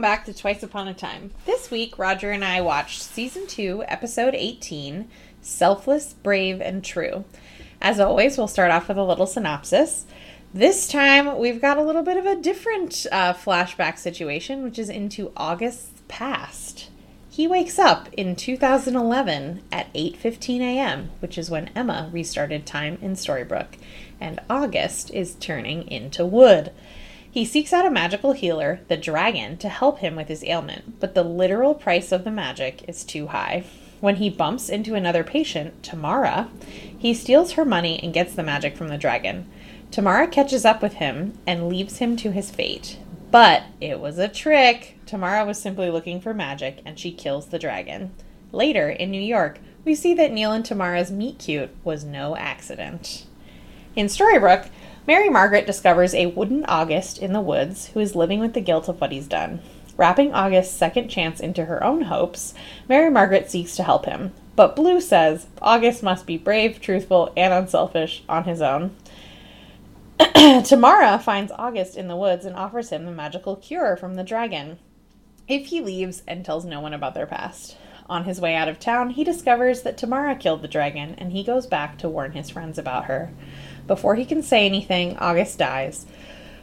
Welcome back to Twice Upon a Time. This week, Roger and I watched Season 2, Episode 18 Selfless, Brave, and True. As always, we'll start off with a little synopsis. This time, we've got a little bit of a different uh, flashback situation, which is into August's past. He wakes up in 2011 at 8:15 a.m., which is when Emma restarted time in Storybrooke, and August is turning into wood. He seeks out a magical healer, the dragon, to help him with his ailment, but the literal price of the magic is too high. When he bumps into another patient, Tamara, he steals her money and gets the magic from the dragon. Tamara catches up with him and leaves him to his fate. But it was a trick. Tamara was simply looking for magic and she kills the dragon. Later, in New York, we see that Neal and Tamara's meet cute was no accident. In Storybrooke, Mary Margaret discovers a wooden August in the woods who is living with the guilt of what he's done. Wrapping August's second chance into her own hopes, Mary Margaret seeks to help him. But Blue says August must be brave, truthful, and unselfish on his own. Tamara finds August in the woods and offers him the magical cure from the dragon if he leaves and tells no one about their past. On his way out of town, he discovers that Tamara killed the dragon and he goes back to warn his friends about her. Before he can say anything, August dies.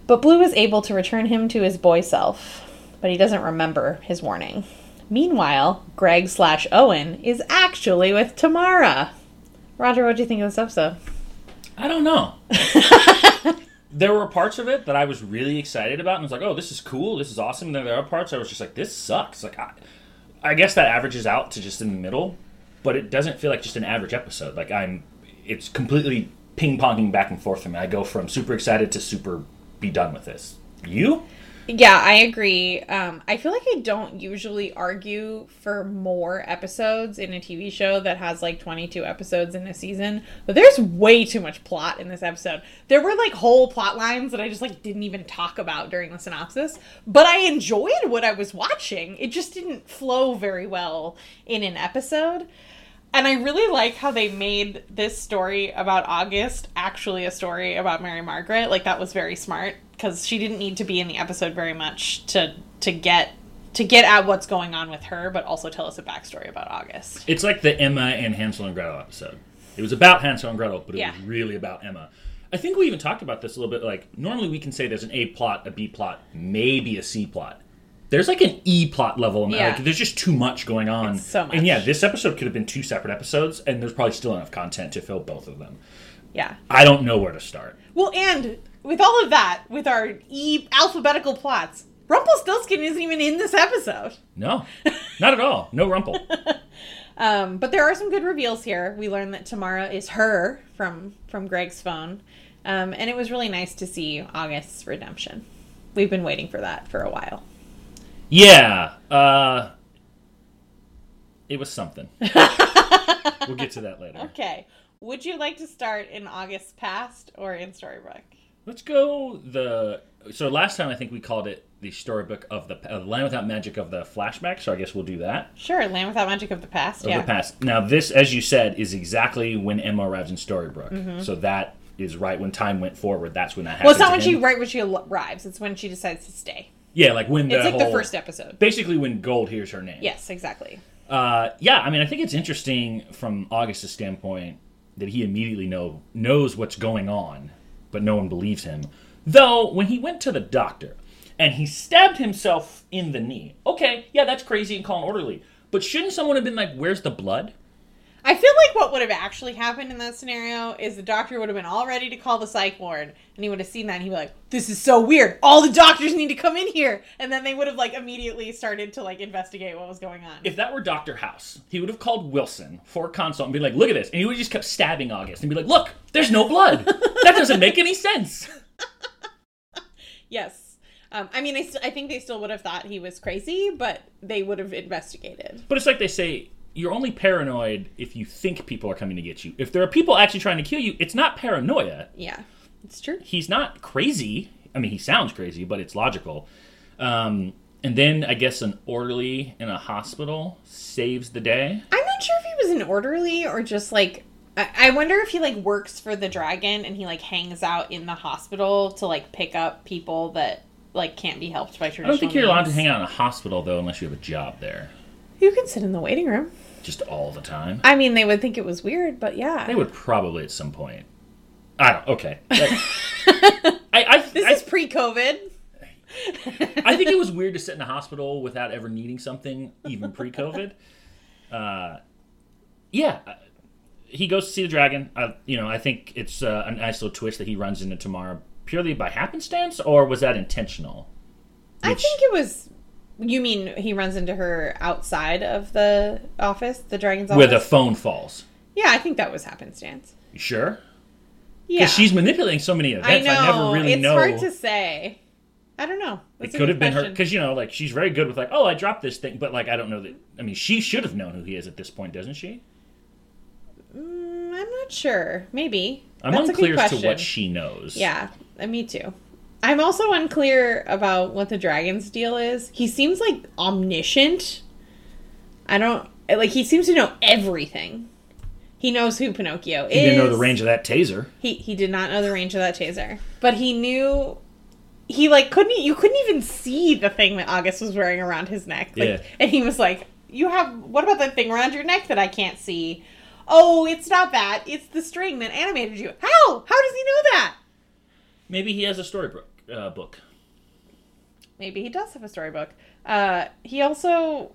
But Blue is able to return him to his boy self, but he doesn't remember his warning. Meanwhile, Greg slash Owen is actually with Tamara. Roger, what do you think of this episode? I don't know. there were parts of it that I was really excited about and was like, "Oh, this is cool. This is awesome." And then there are parts I was just like, "This sucks." Like, I, I guess that averages out to just in the middle, but it doesn't feel like just an average episode. Like I'm, it's completely ping ponging back and forth for me. I go from super excited to super be done with this. You? Yeah, I agree. Um, I feel like I don't usually argue for more episodes in a TV show that has like 22 episodes in a season, but there's way too much plot in this episode. There were like whole plot lines that I just like didn't even talk about during the synopsis, but I enjoyed what I was watching. It just didn't flow very well in an episode. And I really like how they made this story about August actually a story about Mary Margaret. Like that was very smart because she didn't need to be in the episode very much to to get to get at what's going on with her, but also tell us a backstory about August. It's like the Emma and Hansel and Gretel episode. It was about Hansel and Gretel, but it Yeah. was really about Emma. I think we even talked about this a little bit. Like normally we can say there's an A plot, a B plot, maybe a C plot. There's like an E plot level. Yeah. Like there's just too much going on. It's so much. And yeah, this episode could have been two separate episodes, and there's probably still enough content to fill both of them. Yeah. I don't know where to start. Well, and with all of that, with our e alphabetical plots, Rumpelstiltskin isn't even in this episode. No, not at all. No Rumple. Um, but there are some good reveals here. We learned that Tamara is her from from Greg's phone, um, and it was really nice to see August's redemption. We've been waiting for that for a while. Yeah. Uh, it was something. we'll get to that later. Okay, would you like to start in August past or in Storybrooke? Let's go the. So last time I think we called it the storybook of the uh, Land Without Magic of the flashback. So I guess we'll do that Sure, Land Without Magic of the Past. of yeah. the past. Now this, as you said, is exactly when Emma arrives in Storybrooke. Mm-hmm. So that is right when time went forward. That's when that happened. Well, it's not when she right when she arrives. It's when she decides to stay. Yeah, like when the It's like whole, the first episode. Basically, when Gold hears her name. Yes, exactly. Uh, yeah, I mean, I think it's interesting from August's standpoint that he immediately know knows what's going on, but no one believes him. Though when he went to the doctor and he stabbed himself in the knee, okay, yeah, that's crazy and call an orderly. But shouldn't someone have been like, "Where's the blood"? I feel like what would have actually happened in that scenario is the doctor would have been all ready to call the psych ward, and he would have seen that, and he'd be like, "This is so weird. All the doctors need to come in here," and then they would have like immediately started to like investigate what was going on. If that were Doctor House, he would have called Wilson for a consult and be like, "Look at this," and he would have just kept stabbing August and be like, "Look, there's no blood. that doesn't make any sense." yes, um, I mean, I, st- I think they still would have thought he was crazy, but they would have investigated. But it's like they say, you're only paranoid if you think people are coming to get you. If there are people actually trying to kill you, it's not paranoia. Yeah, it's true. He's not crazy. I mean, he sounds crazy, but it's logical. Um, and then I guess an orderly in a hospital saves the day. I'm not sure if he was an orderly or just like I, I wonder if he like works for the dragon and he like hangs out in the hospital to like pick up people that like can't be helped by traditional. I don't think you're allowed to hang out in a hospital though, unless you have a job there, You can sit in the waiting room. Just all the time. I mean, they would think it was weird, but yeah. They would probably at some point. I don't. Okay. I, I, this I, is pre-COVID. I think it was weird to sit in a hospital without ever needing something, even pre-COVID. Uh, yeah, uh, he goes to see the dragon. Uh, you know, I think it's uh, a nice little twist that he runs into Tamara purely by happenstance, or was that intentional? I think it was. You mean he runs into her outside of the office, the dragon's office? where the phone falls. yeah, I think that was happenstance. You sure? Yeah, Because she's manipulating so many events. I know. never really it's know. hard to say. I don't know. it That's a could have been her because you know, like she's very good with like, oh, I dropped this thing, but like I don't know that. I mean, she should have known who he is at this point, doesn't she? Mm, I'm not sure. Maybe. I'm That's unclear as to what she knows. Yeah, uh, me too. I'm also unclear about what the dragon's deal is. He seems like omniscient. I don't like. He seems to know everything. He knows who Pinocchio is. He didn't know the range of that taser. He he did not know the range of that taser, but he knew. He like couldn't. You couldn't even see the thing that August was wearing around his neck. Like, Yeah. And he was like, "You have what about that thing around your neck that I can't see?" Oh, it's not that. It's the string that animated you. How? How does he know that? Maybe he has a storybook. Uh, book. Maybe he does have a storybook. Uh, he also,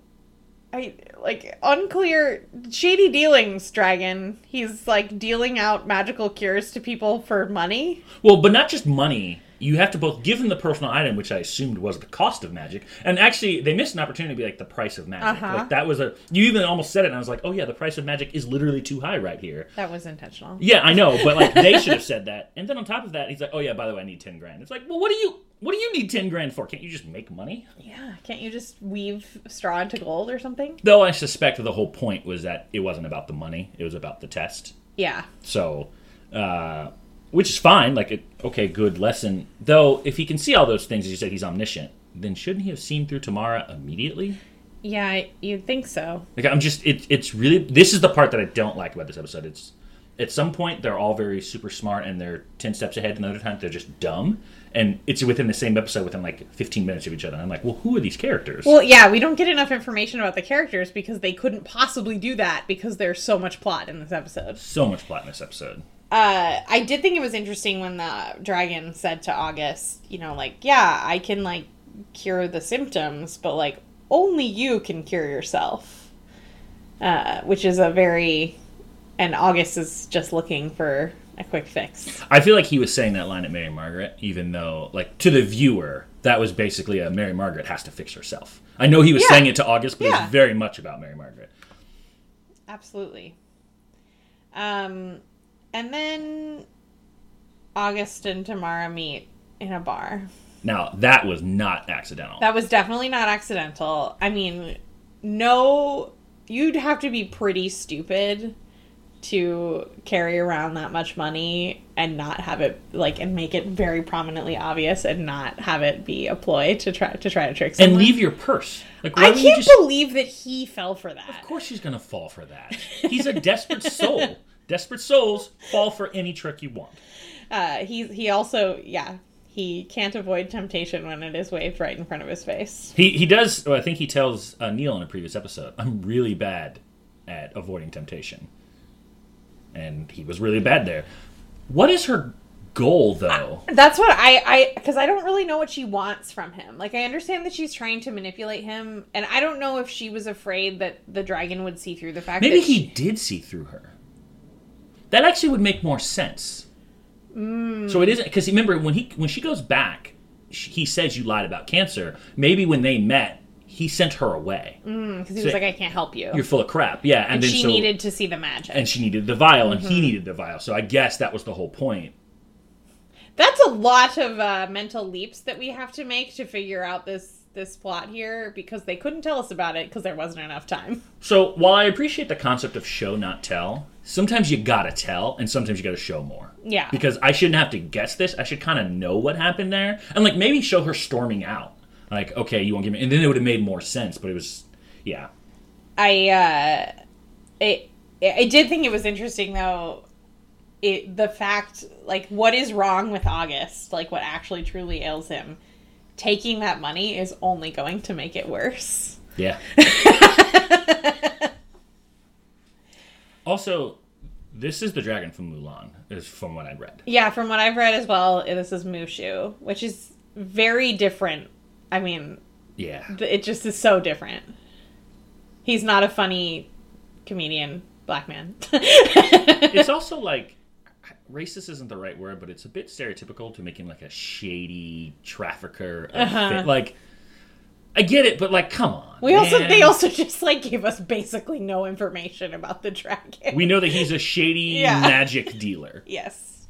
I like unclear shady dealings. Dragon. He's like dealing out magical cures to people for money. Well, but not just money. You have to both give him the personal item, which I assumed was the cost of magic, and actually they missed an opportunity to be like the price of magic. Uh-huh. Like that was a. You even almost said it, and I was like, oh yeah, the price of magic is literally too high right here. That was intentional. Yeah, I know, but like they should have said that. And then on top of that, he's like, "Oh yeah, by the way, I need ten grand." It's like, well, what do you what do you need ten grand for? Can't you just make money? Yeah. Can't you just weave straw into gold or something? Though I suspect the whole point was that it wasn't about the money; it was about the test. Yeah. So, uh, which is fine. Like, it, okay, good lesson. Though, if he can see all those things, as you said, he's omniscient. Then shouldn't he have seen through Tamara immediately? Yeah, you'd think so. Like, I'm just it, it's really this is the part that I don't like about this episode. It's at some point they're all very super smart and they're ten steps ahead, and other times they're just dumb. And it's within the same episode, within like 15 minutes of each other. And I'm like, well, who are these characters? Well, yeah, we don't get enough information about the characters because they couldn't possibly do that because there's so much plot in this episode. so much plot in this episode. Uh, I did think it was interesting when the dragon said to August, you know, like, yeah, I can like cure the symptoms, but like only you can cure yourself. Uh, which is a very, and August is just looking for a quick fix. I feel like he was saying that line at Mary Margaret, even though, like, to the viewer, that was basically a Mary Margaret has to fix herself. I know he was Yeah. saying it to August, but it Yeah. was very much about Mary Margaret. Absolutely. Um, and then August and Tamara meet in a bar. Now, that was not accidental. That was definitely not accidental. I mean, no, you'd have to be pretty stupid to carry around that much money and not have it like and make it very prominently obvious and not have it be a ploy to try to try to trick someone. and leave your purse. Like, why I can't just. believe that he fell for that. Of course, he's going to fall for that. He's a desperate soul. desperate souls fall for any trick you want. Uh, he he also yeah he can't avoid temptation when it is waved right in front of his face. He he does. Well, I think he tells uh, Neal in a previous episode, "I'm really bad at avoiding temptation," and he was really bad there. What is her goal, though? That's what I I because I don't really know what she wants from him. Like I understand that she's trying to manipulate him, and I don't know if she was afraid that the dragon would see through the fact that Maybe he she- did see through her. That actually would make more sense. Mm. So it isn't because remember when he when she goes back, sh he says you lied about cancer. Maybe when they met, he sent her away. because he was like I can't help you. You're full of crap. Yeah, and, and then she so, needed to see the magic. and she needed the vial, and Mm-hmm. he needed the vial. So I guess that was the whole point. That's a lot of uh, mental leaps that we have to make to figure out this this plot here because they couldn't tell us about it because there wasn't enough time. So while I appreciate the concept of show not tell, sometimes you gotta tell, and sometimes you gotta show more. Yeah. Because I shouldn't have to guess this. I should kind of know what happened there, and like maybe show her storming out. Like, okay, you won't give me, and then it would have made more sense. But it was, yeah, I uh it I did think it was interesting though it the fact like what is wrong with August like what actually truly ails him taking that money is only going to make it worse. Yeah. also, this is the dragon from Mulan, is from what I read. Yeah, from what I've read as well, this is Mushu, which is very different. I mean, Yeah. it just is so different. He's not a funny comedian, black man. it's also like racist isn't the right word, but it's a bit stereotypical to make him like a shady trafficker. Uh-huh. like, I get it, but like, come on. we also they also just like gave us basically no information about the dragon. we know that he's a shady Yeah. magic dealer. yes.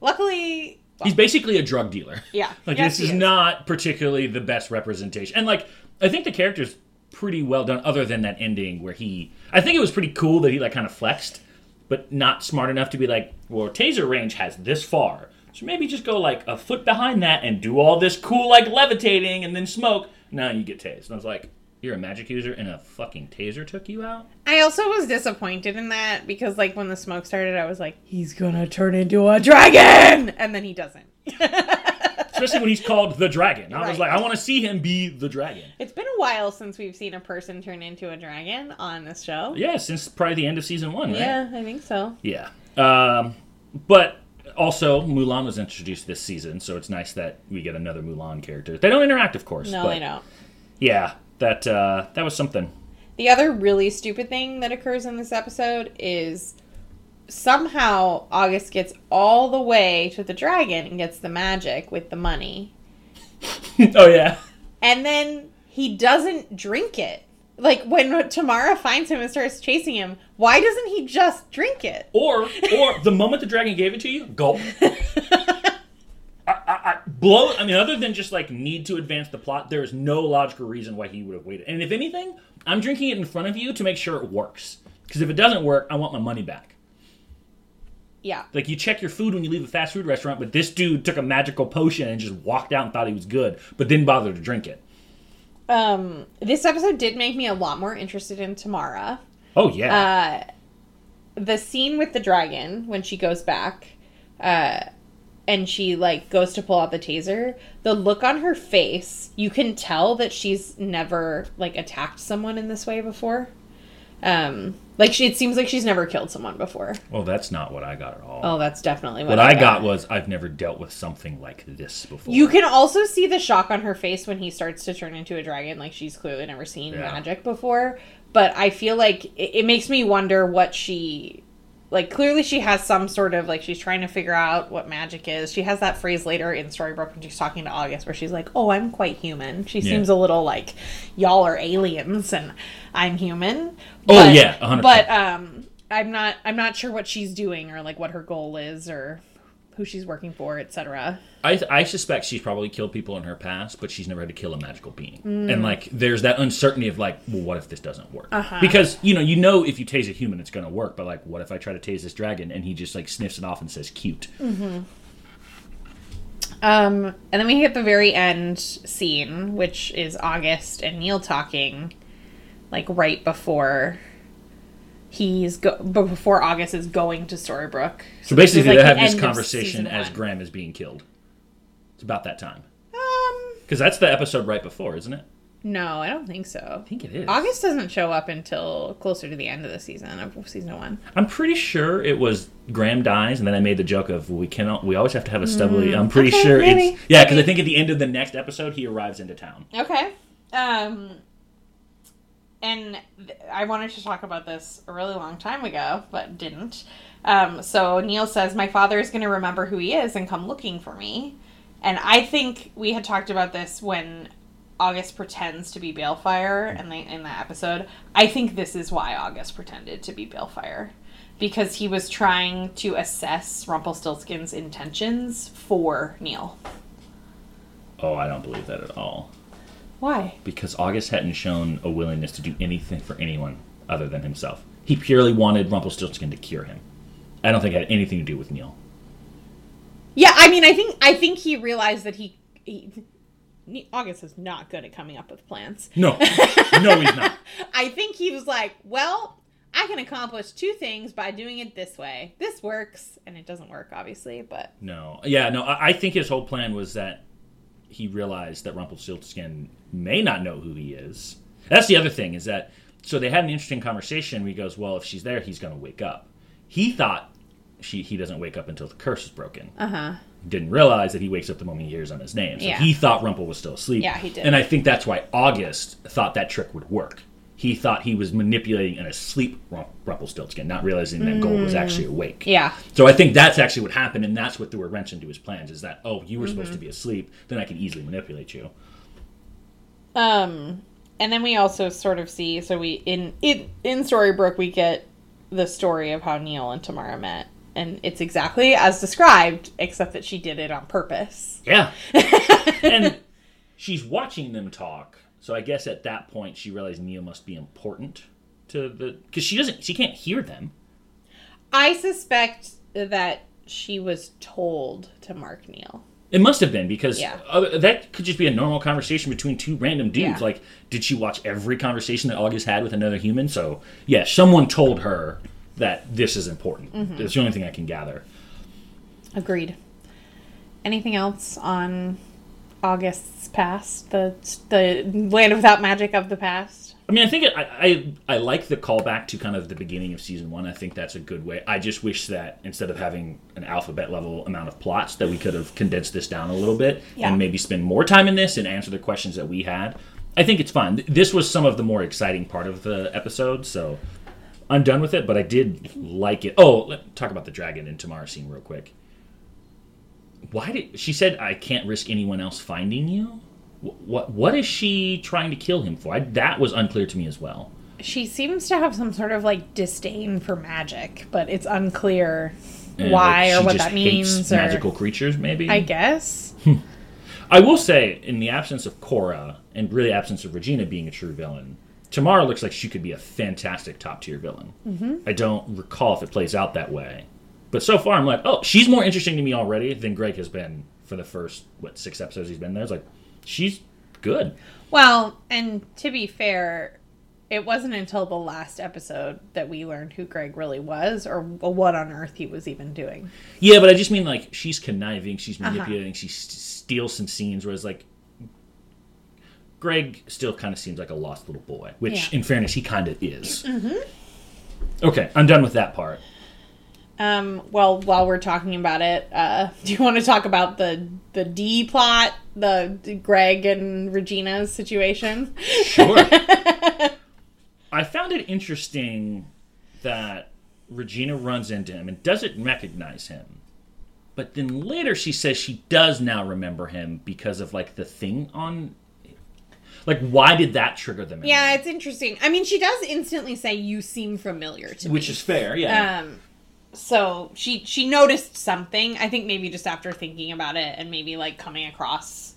Luckily, He's basically a drug dealer. yeah. Like yes, this is he not particularly the best representation. And like I think the character's pretty well done other than that ending where he I think it was pretty cool that he like kind of flexed, but not smart enough to be like, well, taser range has this far. So maybe just go like a foot behind that and do all this cool like levitating and then smoke. Now you get tased. And I was like, you're a magic user and a fucking taser took you out? I also was disappointed in that because, like, when the smoke started, I was like, he's gonna turn into a dragon! And then he doesn't. Especially when he's called the dragon. I was like, I want to see him be the dragon. it's been a while since we've seen a person turn into a dragon on this show. Yeah, since probably the end of season one, right? Yeah, I think so. Yeah. Um, but also, Mulan was introduced this season, so it's nice that we get another Mulan character. They don't interact, of course. No, I don't. Yeah, that uh, that was something. The other really stupid thing that occurs in this episode is somehow August gets all the way to the dragon and gets the magic with the money. oh yeah. And then he doesn't drink it. Like when Tamara finds him and starts chasing him, why doesn't he just drink it? Or or the moment the dragon gave it to you, gulp. I, I, blow. I mean, other than just like need to advance the plot, there is no logical reason why he would have waited. And if anything, I'm drinking it in front of you to make sure it works. Because if it doesn't work, I want my money back. Yeah. Like you check your food when you leave a fast food restaurant, but this dude took a magical potion and just walked out and thought he was good, but didn't bother to drink it. Um, this episode did make me a lot more interested in Tamara. Oh yeah. Uh, the scene with the dragon when she goes back, uh, and she like goes to pull out the taser. The look on her face, you can tell that she's never like attacked someone in this way before. Um, like she, it seems like she's never killed someone before. well, that's not what I got at all. Oh, that's definitely what, what I got was I've never dealt with something like this before. You can also see the shock on her face when he starts to turn into a dragon. Like she's clearly never seen Yeah. magic before. But I feel like it, it makes me wonder what she. Like, clearly she has some sort of, like, she's trying to figure out what magic is. She has that phrase later in Storybrooke when she's talking to August where she's like, oh, I'm quite human. She Yeah. seems a little like, y'all are aliens and I'm human. Oh, yeah, 100%. But, um, I'm not, I'm not sure what she's doing or, like, what her goal is or who she's working for, etc. I, I suspect she's probably killed people in her past, but she's never had to kill a magical being. Mm. And like, there's that uncertainty of like, well, what if this doesn't work? Uh-huh. Because you know, you know, if you tase a human, it's going to work. But like, what if I try to tase this dragon and he just like sniffs it off and says cute? Um, and then we get the very end scene, which is August and Neal talking, like right before he's go before August is going to Storybrooke. So is, basically, like, they're the having this conversation as one. Graham is being killed. It's about that time Um, because that's the episode right before, isn't it? no, I don't think so. I think it is. August doesn't show up until closer to the end of the season of season one. I'm pretty sure it was Graham dies, and then I made the joke of we cannot. We always have to have a stubbly. I'm pretty Mm, okay, sure maybe, it's yeah, because I think at the end of the next episode he arrives into town. Okay. Um, and I wanted to talk about this a really long time ago, but didn't. Um, so Neal says, My father is going to remember who he is and come looking for me. And I think we had talked about this when August pretends to be Baelfire in, the, in that episode. I think this is why August pretended to be Baelfire. Because he was trying to assess Rumpelstiltskin's intentions for Neal. Oh, I don't believe that at all. Why? because August hadn't shown a willingness to do anything for anyone other than himself. He purely wanted Rumpelstiltskin to cure him. I don't think it had anything to do with Neal. Yeah, I mean, I think I think he realized that he, he August is not good at coming up with plans. No, no, he's not. I think he was like, well, I can accomplish two things by doing it this way. This works, and it doesn't work, obviously, but No, yeah, no. I, I think his whole plan was that he realized that Rumpelstiltskin may not know who he is. That's the other thing is that so they had an interesting conversation. Where he goes, "Well, if she's there, he's going to wake up." He thought she he doesn't wake up until the curse is broken. Uh huh. Didn't realize that he wakes up the moment he hears on his name. So Yeah. he thought Rumple was still asleep. Yeah, he did. And I think that's why August thought that trick would work. He thought he was manipulating an asleep Rum- Rumpelstiltskin, not realizing that Gold was actually awake. Yeah. So I think that's actually what happened, and that's what threw a wrench into his plans. Is that oh, you were supposed to Mm-hmm. be asleep, then I can easily manipulate you. Um, and then we also sort of see so we in in in Storybrooke we get the story of how Neal and Tamara met, and it's exactly as described, except that she did it on purpose. Yeah. and she's watching them talk. So I guess at that point she realized Neal must be important to the because she doesn't she can't hear them. I suspect that she was told to mark Neal. It must have been because Yeah. that could just be a normal conversation between two random dudes. Yeah. Like, did she watch every conversation that August had with another human? So, yeah, someone told her that this is important. Mm-hmm. That's the only thing I can gather. Agreed. Anything else on August's past, the the land without magic of the past? I mean, I think it, I, I I like the callback to kind of the beginning of season one. I think that's a good way. I just wish that instead of having an alphabet level amount of plots, that we could have condensed this down a little bit Yeah. and maybe spend more time in this and answer the questions that we had. I think it's fine. This was some of the more exciting part of the episode, so I'm done with it. But I did like it. Oh, let's talk about the dragon in Tamara's scene real quick. Why did she said I can't risk anyone else finding you? What what is she trying to kill him for? I, that was unclear to me as well. She seems to have some sort of like disdain for magic, but it's unclear And, why like, or what that means. Or, magical creatures, maybe. I guess. I will say, in the absence of Cora and really absence of Regina being a true villain, Tamara looks like she could be a fantastic top tier villain. Mm-hmm. I don't recall if it plays out that way, but so far I'm like, oh, she's more interesting to me already than Greg has been for the first what six episodes he's been there. It's like she's good. Well, and to be fair, it wasn't until the last episode that we learned who Greg really was or what on earth he was even doing. Yeah, but I just mean like she's conniving, she's Uh-huh. manipulating, she st- steals some scenes. Whereas like Greg still kind of seems like a lost little boy, which, Yeah. Mm-hmm. in fairness, he kind of is. Okay, I'm done with that part. Um, well, while we're talking about it, uh, do you want to talk about the the D plot, the, the Greg and Regina's situation? Sure. I found it interesting that Regina runs into him and doesn't recognize him. But then later she says she does now remember him because of like the thing on like why did that trigger them? Yeah, it's interesting. I mean, she does instantly say you seem familiar to which me. Which is fair, yeah. um so she she noticed something. I think maybe just after thinking about it and maybe like coming across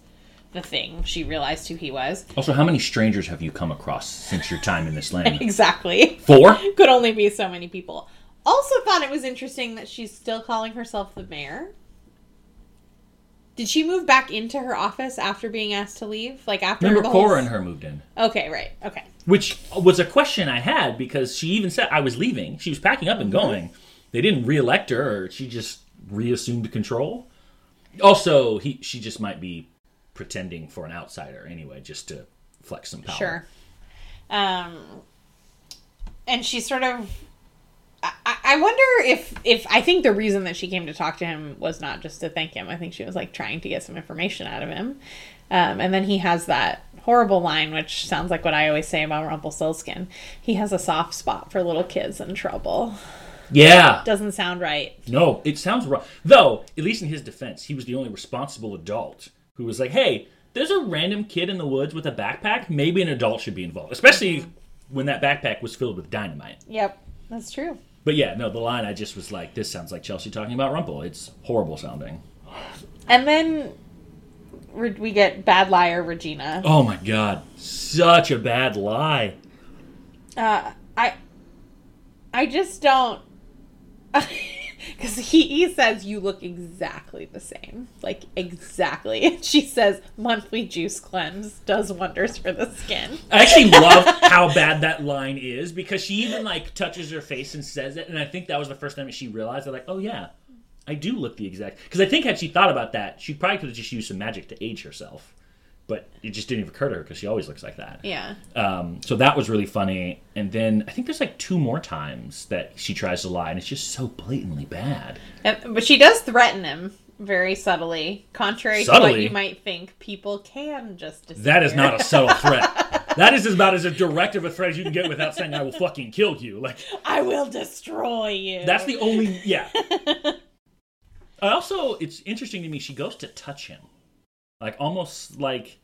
the thing, she realized who he was. also, how many strangers have you come across since your time in this land? Exactly. Four? Could only be so many people. Also thought it was interesting that she's still calling herself the mayor. Did she move back into her office after being asked to leave? Like after Remember the whole- Cora and her moved in. Okay, right. Okay. Which was a question I had because she even said I was leaving. She was packing up and mm-hmm. going. They didn't reelect her, she just reassumed control. Also, he she just might be pretending for an outsider anyway, just to flex some power. Sure. Um, and she sort of. I, I- I wonder if if I think the reason that she came to talk to him was not just to thank him. I think she was like trying to get some information out of him. Um, and then he has that horrible line, which sounds like what I always say about Rumpelstiltskin. He has a soft spot for little kids in trouble. Yeah. Doesn't sound right. No, it sounds wrong. Though, at least in his defense, he was the only responsible adult who was like, "Hey, there's a random kid in the woods with a backpack. Maybe an adult should be involved, especially when that backpack was filled with dynamite." Yep, that's true. But yeah, no, the line I just was like, this sounds like Chelsea talking about Rumple. It's horrible sounding. And then we get bad liar Regina. Oh my god, such a bad lie. Uh, I, I just don't, because he, he says you look exactly the same, like exactly. And she says monthly juice cleanse does wonders for the skin. I actually love how bad that line is because she even like touches her face and says it, and I think that was the first time that she realized that like, oh yeah, I do look the exact. Because I think had she thought about that, she probably could have just used some magic to age herself. It just didn't even occur to her because she always looks like that. Yeah. Um, so that was really funny. And then I think there's like two more times that she tries to lie, and it's just so blatantly bad. And- But she does threaten him very subtly, contrary to what you might think. People can just disappear. That is not a subtle threat. That is about as direct of a threat as you can get without saying "I will fucking kill you." Like I will destroy you. that's the only yeah. I also, it's interesting to me. She goes to touch him, like almost like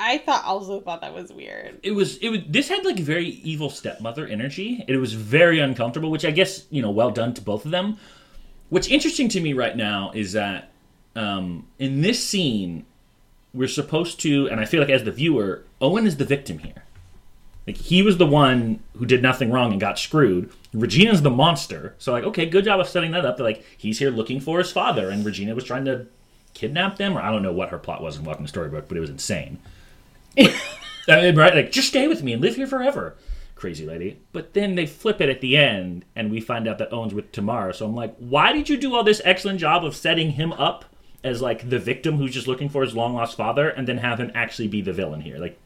I thought also thought that was weird. it was. It was. This had like very evil stepmother energy. It was very uncomfortable, which I guess you know, well done to both of them. What's interesting to me right now is that um, in this scene, we're supposed to, and I feel like as the viewer, Owen is the victim here. Like he was the one who did nothing wrong and got screwed. Regina's the monster. So like, okay, good job of setting that up. That like he's here looking for his father, and Regina was trying to kidnap them, or I don't know what her plot was in Welcome to Storybrooke, but it was insane. Right? Like, just stay with me and live here forever. Crazy lady. But then they flip it at the end, and we find out that Owen's with Tamara. So I'm like, why did you do all this excellent job of setting him up as like the victim who's just looking for his long lost father, and then have him actually be the villain here? Like,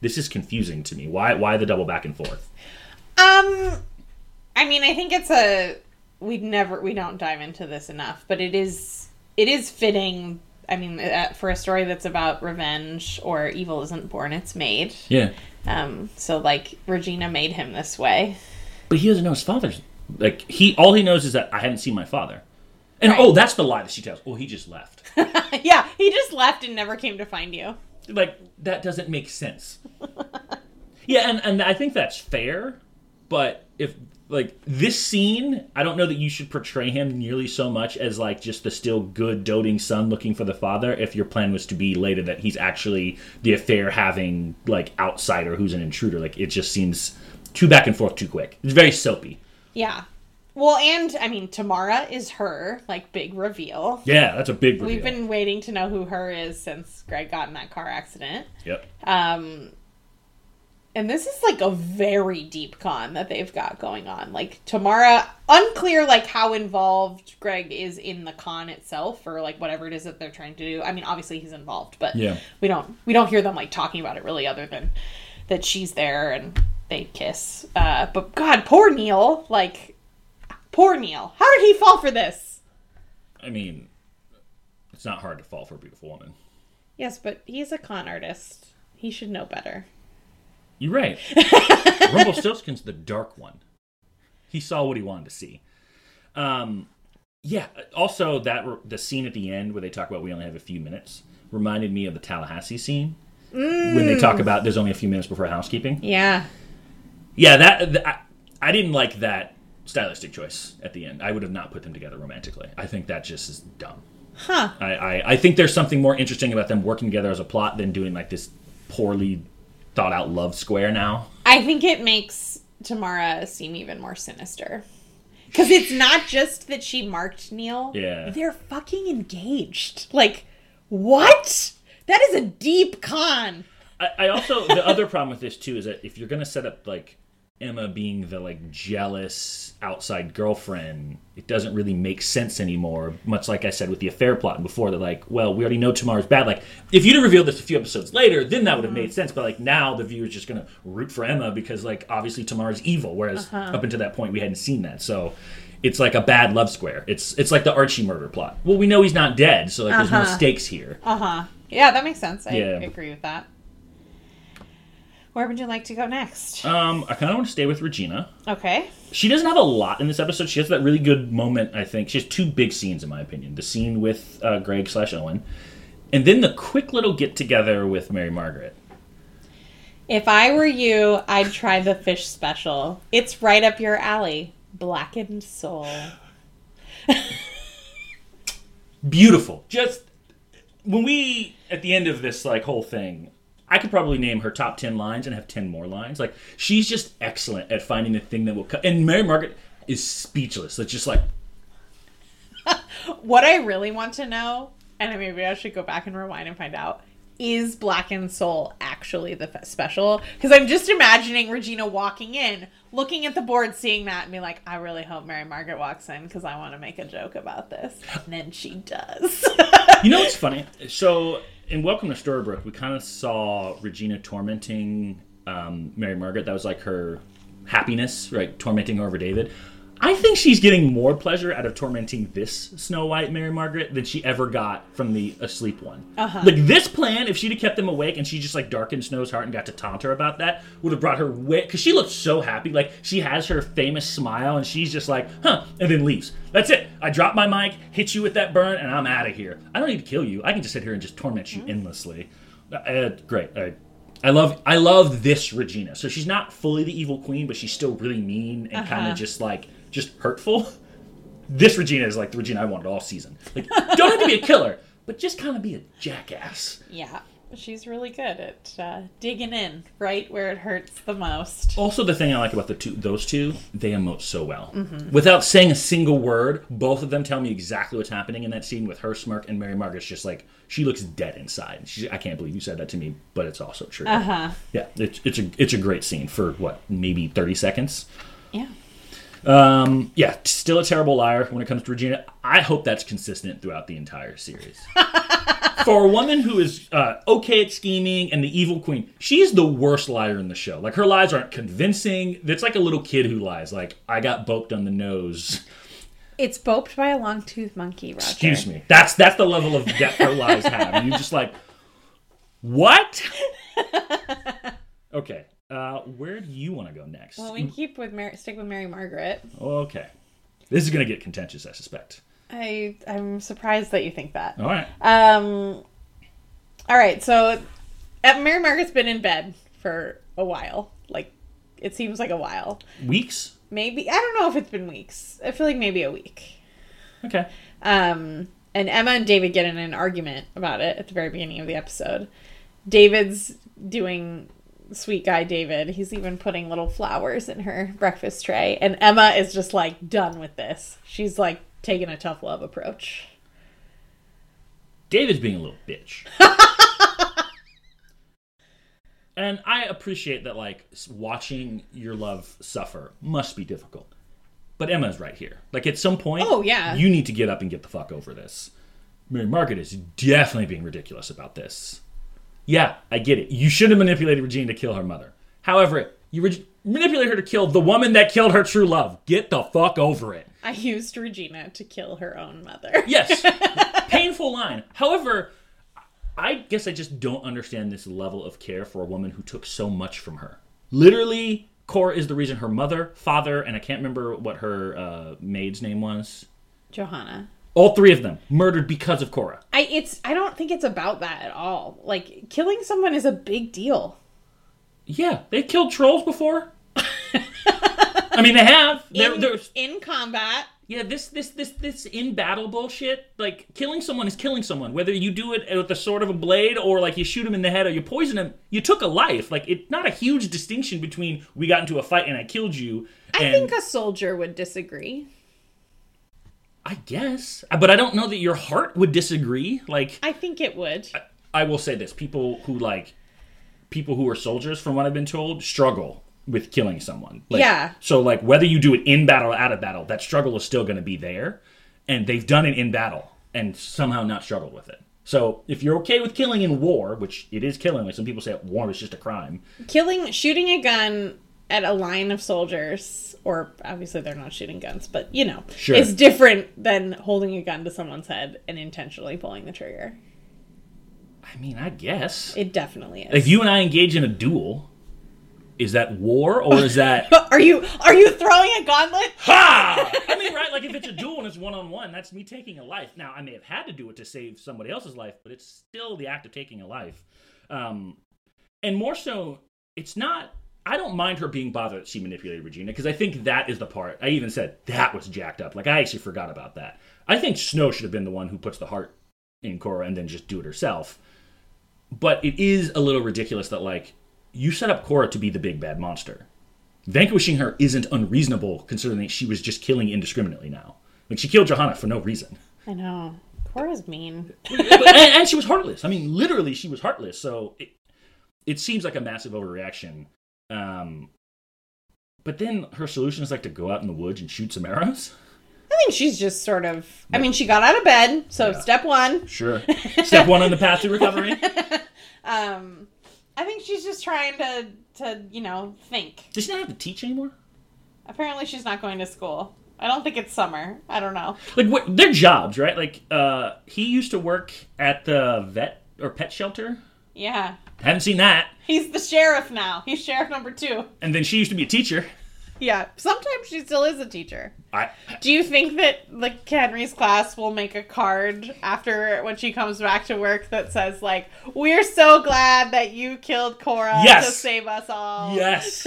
this is confusing to me. Why? Why the double back and forth? Um, I mean, I think it's a we never we don't dive into this enough, but it is it is fitting. I mean, uh, for a story that's about revenge or evil isn't born, it's made. Yeah, Um, so like Regina made him this way. but he doesn't know his father's. Like he, all he knows is that I haven't seen my father. And Right. oh, that's the lie that she tells. Oh, he just left. yeah, he just left and never came to find you. like that doesn't make sense. yeah, and and I think that's fair, but if like this scene, I don't know that you should portray him nearly so much as like just the still good doting son looking for the father if your plan was to be later that he's actually the affair having like outsider who's an intruder. Like it just seems too back and forth too quick. It's very soapy. Yeah. Well, and I mean, Tamara is her like big reveal. Yeah, that's a big reveal. We've been waiting to know who her is since Greg got in that car accident. Yep. Um, and this is like a very deep con that they've got going on. Like Tamara, unclear like how involved Greg is in the con itself or like whatever it is that they're trying to do. I mean, obviously he's involved, but Yeah. we don't we don't hear them like talking about it really, other than that she's there and they kiss. Uh, but God, poor Neal, like poor Neal. How did he fall for this? I mean, it's not hard to fall for a beautiful woman. Yes, but he's a con artist. He should know better. You're right. Rumpelstiltskin's the dark one. He saw what he wanted to see. Um, yeah. Also, that the scene at the end where they talk about we only have a few minutes reminded me of the Tallahassee scene when they talk about there's only a few minutes before housekeeping. Yeah. Yeah, that, that I, I didn't like that stylistic choice at the end. I would have not put them together romantically. I think that just is dumb. Huh. I, I, I think there's something more interesting about them working together as a plot than doing like this poorly thought out love square now. I think it makes Tamara seem even more sinister. Because it's not just that she marked Neal. Yeah. They're fucking engaged. Like, what? That is a deep con. I, I also the other problem with this too is that if you're gonna set up like Emma being the like jealous outside girlfriend, it doesn't really make sense anymore. Much like I said with the affair plot before, they're like, well, we already know Tamara's bad. Like, if you'd have revealed this a few episodes later, then that would have made mm-hmm. sense. But like now, the viewer's just gonna root for Emma because like obviously Tamara's evil, whereas uh-huh. up until that point we hadn't seen that. So. It's like a bad love square. It's it's like the Archie murder plot. Well, we know he's not dead, so like there's no uh-huh. stakes here. Uh huh. Yeah, that makes sense. I Yeah. agree with that. Where would you like to go next? Um, I kind of want to stay with Regina. Okay. she doesn't have a lot in this episode. She has that really good moment. I think she has two big scenes, in my opinion: the scene with uh, Greg slash Owen, and then the quick little get together with Mary Margaret. If I were you, I'd try the fish special. It's right up your alley. Blackened soul. Beautiful. Just when we at the end of this like whole thing, I could probably name her top ten lines and have ten more lines. Like she's just excellent at finding the thing that will cut. And Mary Margaret is speechless. It's just like What I really want to know, and maybe I should go back and rewind and find out, is Black and Soul actually the fe- special? Because I'm just imagining Regina walking in, looking at the board, seeing that, and be like, I really hope Mary Margaret walks in because I want to make a joke about this. And then she does. You know what's funny? So in Welcome to Storybrooke, we kind of saw Regina tormenting um, Mary Margaret. That was like her happiness, right? Tormenting over David. I think she's getting more pleasure out of tormenting this Snow White Mary Margaret than she ever got from the asleep one. Uh-huh. Like this plan, if she'd have kept them awake and she just like darkened Snow's heart and got to taunt her about that, would have brought her way because she looked so happy. Like she has her famous smile and she's just like, huh, and then leaves. That's it. I drop my mic, hit you with that burn, and I'm out of here. I don't need to kill you. I can just sit here and just torment you endlessly. Uh, great. Uh, I love I love this Regina. So she's not fully the evil queen, but she's still really mean and kind Uh-huh. of just like just hurtful. This Regina is like the Regina I wanted all season. Like don't have to be a killer, but just kind of be a jackass. yeah, she's really good at uh, digging in right where it hurts the most. Also, the thing I like about the two, those two, they emote so well. Mm-hmm. Without saying a single word, both of them tell me exactly what's happening in that scene with her smirk and Mary Margaret's just like she looks dead inside. She, I can't believe you said that to me, but it's also true. Uh huh. Yeah, it's it's a it's a great scene for what maybe thirty seconds. Yeah. Um, yeah, still a terrible liar when it comes to Regina. I hope that's consistent throughout the entire series. For a woman who is uh, okay at scheming and the evil queen, she's the worst liar in the show. Like her lies aren't convincing. It's like a little kid who lies. Like I got boped on the nose. It's boped by a long tooth monkey, Roger. Excuse me. That's that's the level of depth her lies have. And you just like, what? okay. Uh, where do you want to go next? Well, we keep with Mary, stick with Mary Margaret. Okay. This is gonna get contentious, I suspect. I I'm surprised that you think that. All right. Um. All right, so uh, Mary Margaret's been in bed for a while. Like, it seems like a while. Weeks. Maybe I don't know if it's been weeks. I feel like maybe a week. Okay. Um. And Emma and David get in an argument about it at the very beginning of the episode. David's doing sweet guy David. He's even putting little flowers in her breakfast tray, and Emma is just like done with this. She's like taking a tough love approach. David's being a little bitch. and I appreciate that, like, watching your love suffer must be difficult. But Emma's right here. Like, at some point, Oh, yeah. you need to get up and get the fuck over this. Mary Margaret is definitely being ridiculous about this. Yeah, I get it. You should have manipulated Regina to kill her mother. However, you re- manipulated her to kill the woman that killed her true love. Get the fuck over it. I used Regina to kill her own mother. Yes. Painful line. However, I guess I just don't understand this level of care for a woman who took so much from her. Literally, Cora is the reason her mother, father, and I can't remember what her uh, maid's name was. Johanna. All three of them murdered because of Cora. I it's I don't think it's about that at all. Like killing someone is a big deal. Yeah, they killed trolls before. I mean, they have. There, In, there's, in combat. yeah, this this this this in battle bullshit. Like killing someone is killing someone, whether you do it with a sword of a blade or like you shoot him in the head or you poison him. You took a life. Like it's not a huge distinction between we got into a fight and I killed you. I think a soldier would disagree. I guess, uh, but I don't know that your heart would disagree. Like I think it would. I will say this: people who like people who are soldiers, from what I've been told, struggle with killing someone. Like, Yeah. So like whether you do it in battle or out of battle, that struggle is still going to be there, and they've done it in battle and somehow not struggled with it. So if you're okay with killing in war, which it is killing, like some people say war is just a crime. Killing shooting a gun at a line of soldiers or obviously they're not shooting guns, but you know, Sure. it's different than holding a gun to someone's head and intentionally pulling the trigger. I mean, I guess It definitely is. if you and I engage in a duel, is that war or is that are you are you throwing a gauntlet? Ha! I mean, right? Like if it's a duel and it's one on one, that's me taking a life. Now, I may have had to do it to save somebody else's life, but it's still the act of taking a life. Um, and more so, it's not. I don't mind her being bothered that she manipulated Regina because I think that is the part. I even said that was jacked up. Like I actually forgot about that. I think Snow should have been the one who puts the heart in Cora and then just do it herself. But it is a little ridiculous that like you set up Cora to be the big bad monster vanquishing her isn't unreasonable considering that she was just killing indiscriminately now. Like she killed Johanna for no reason. I know. Cora's mean. and, and she was heartless. I mean, literally, she was heartless. So it, it seems like a massive overreaction. Um, but then her solution is like to go out in the woods and shoot some arrows. I think she's just sort of. I mean, she got out of bed, so Yeah. step one. Sure. Step one on the path to recovery. Um, I think she's just trying to to you know think. Does she not have to teach anymore? Apparently, she's not going to school. I don't think it's summer. I don't know. Like what? Their jobs, right? Like uh, he used to work at the vet or pet shelter. Yeah, Haven't seen that. he's the sheriff now. He's sheriff number two. And then she used to be a teacher. Yeah, sometimes she still is a teacher. I Do you think that like Henry's class will make a card after when she comes back to work that says like, "We're so glad that you killed Cora Yes. to save us all." yes.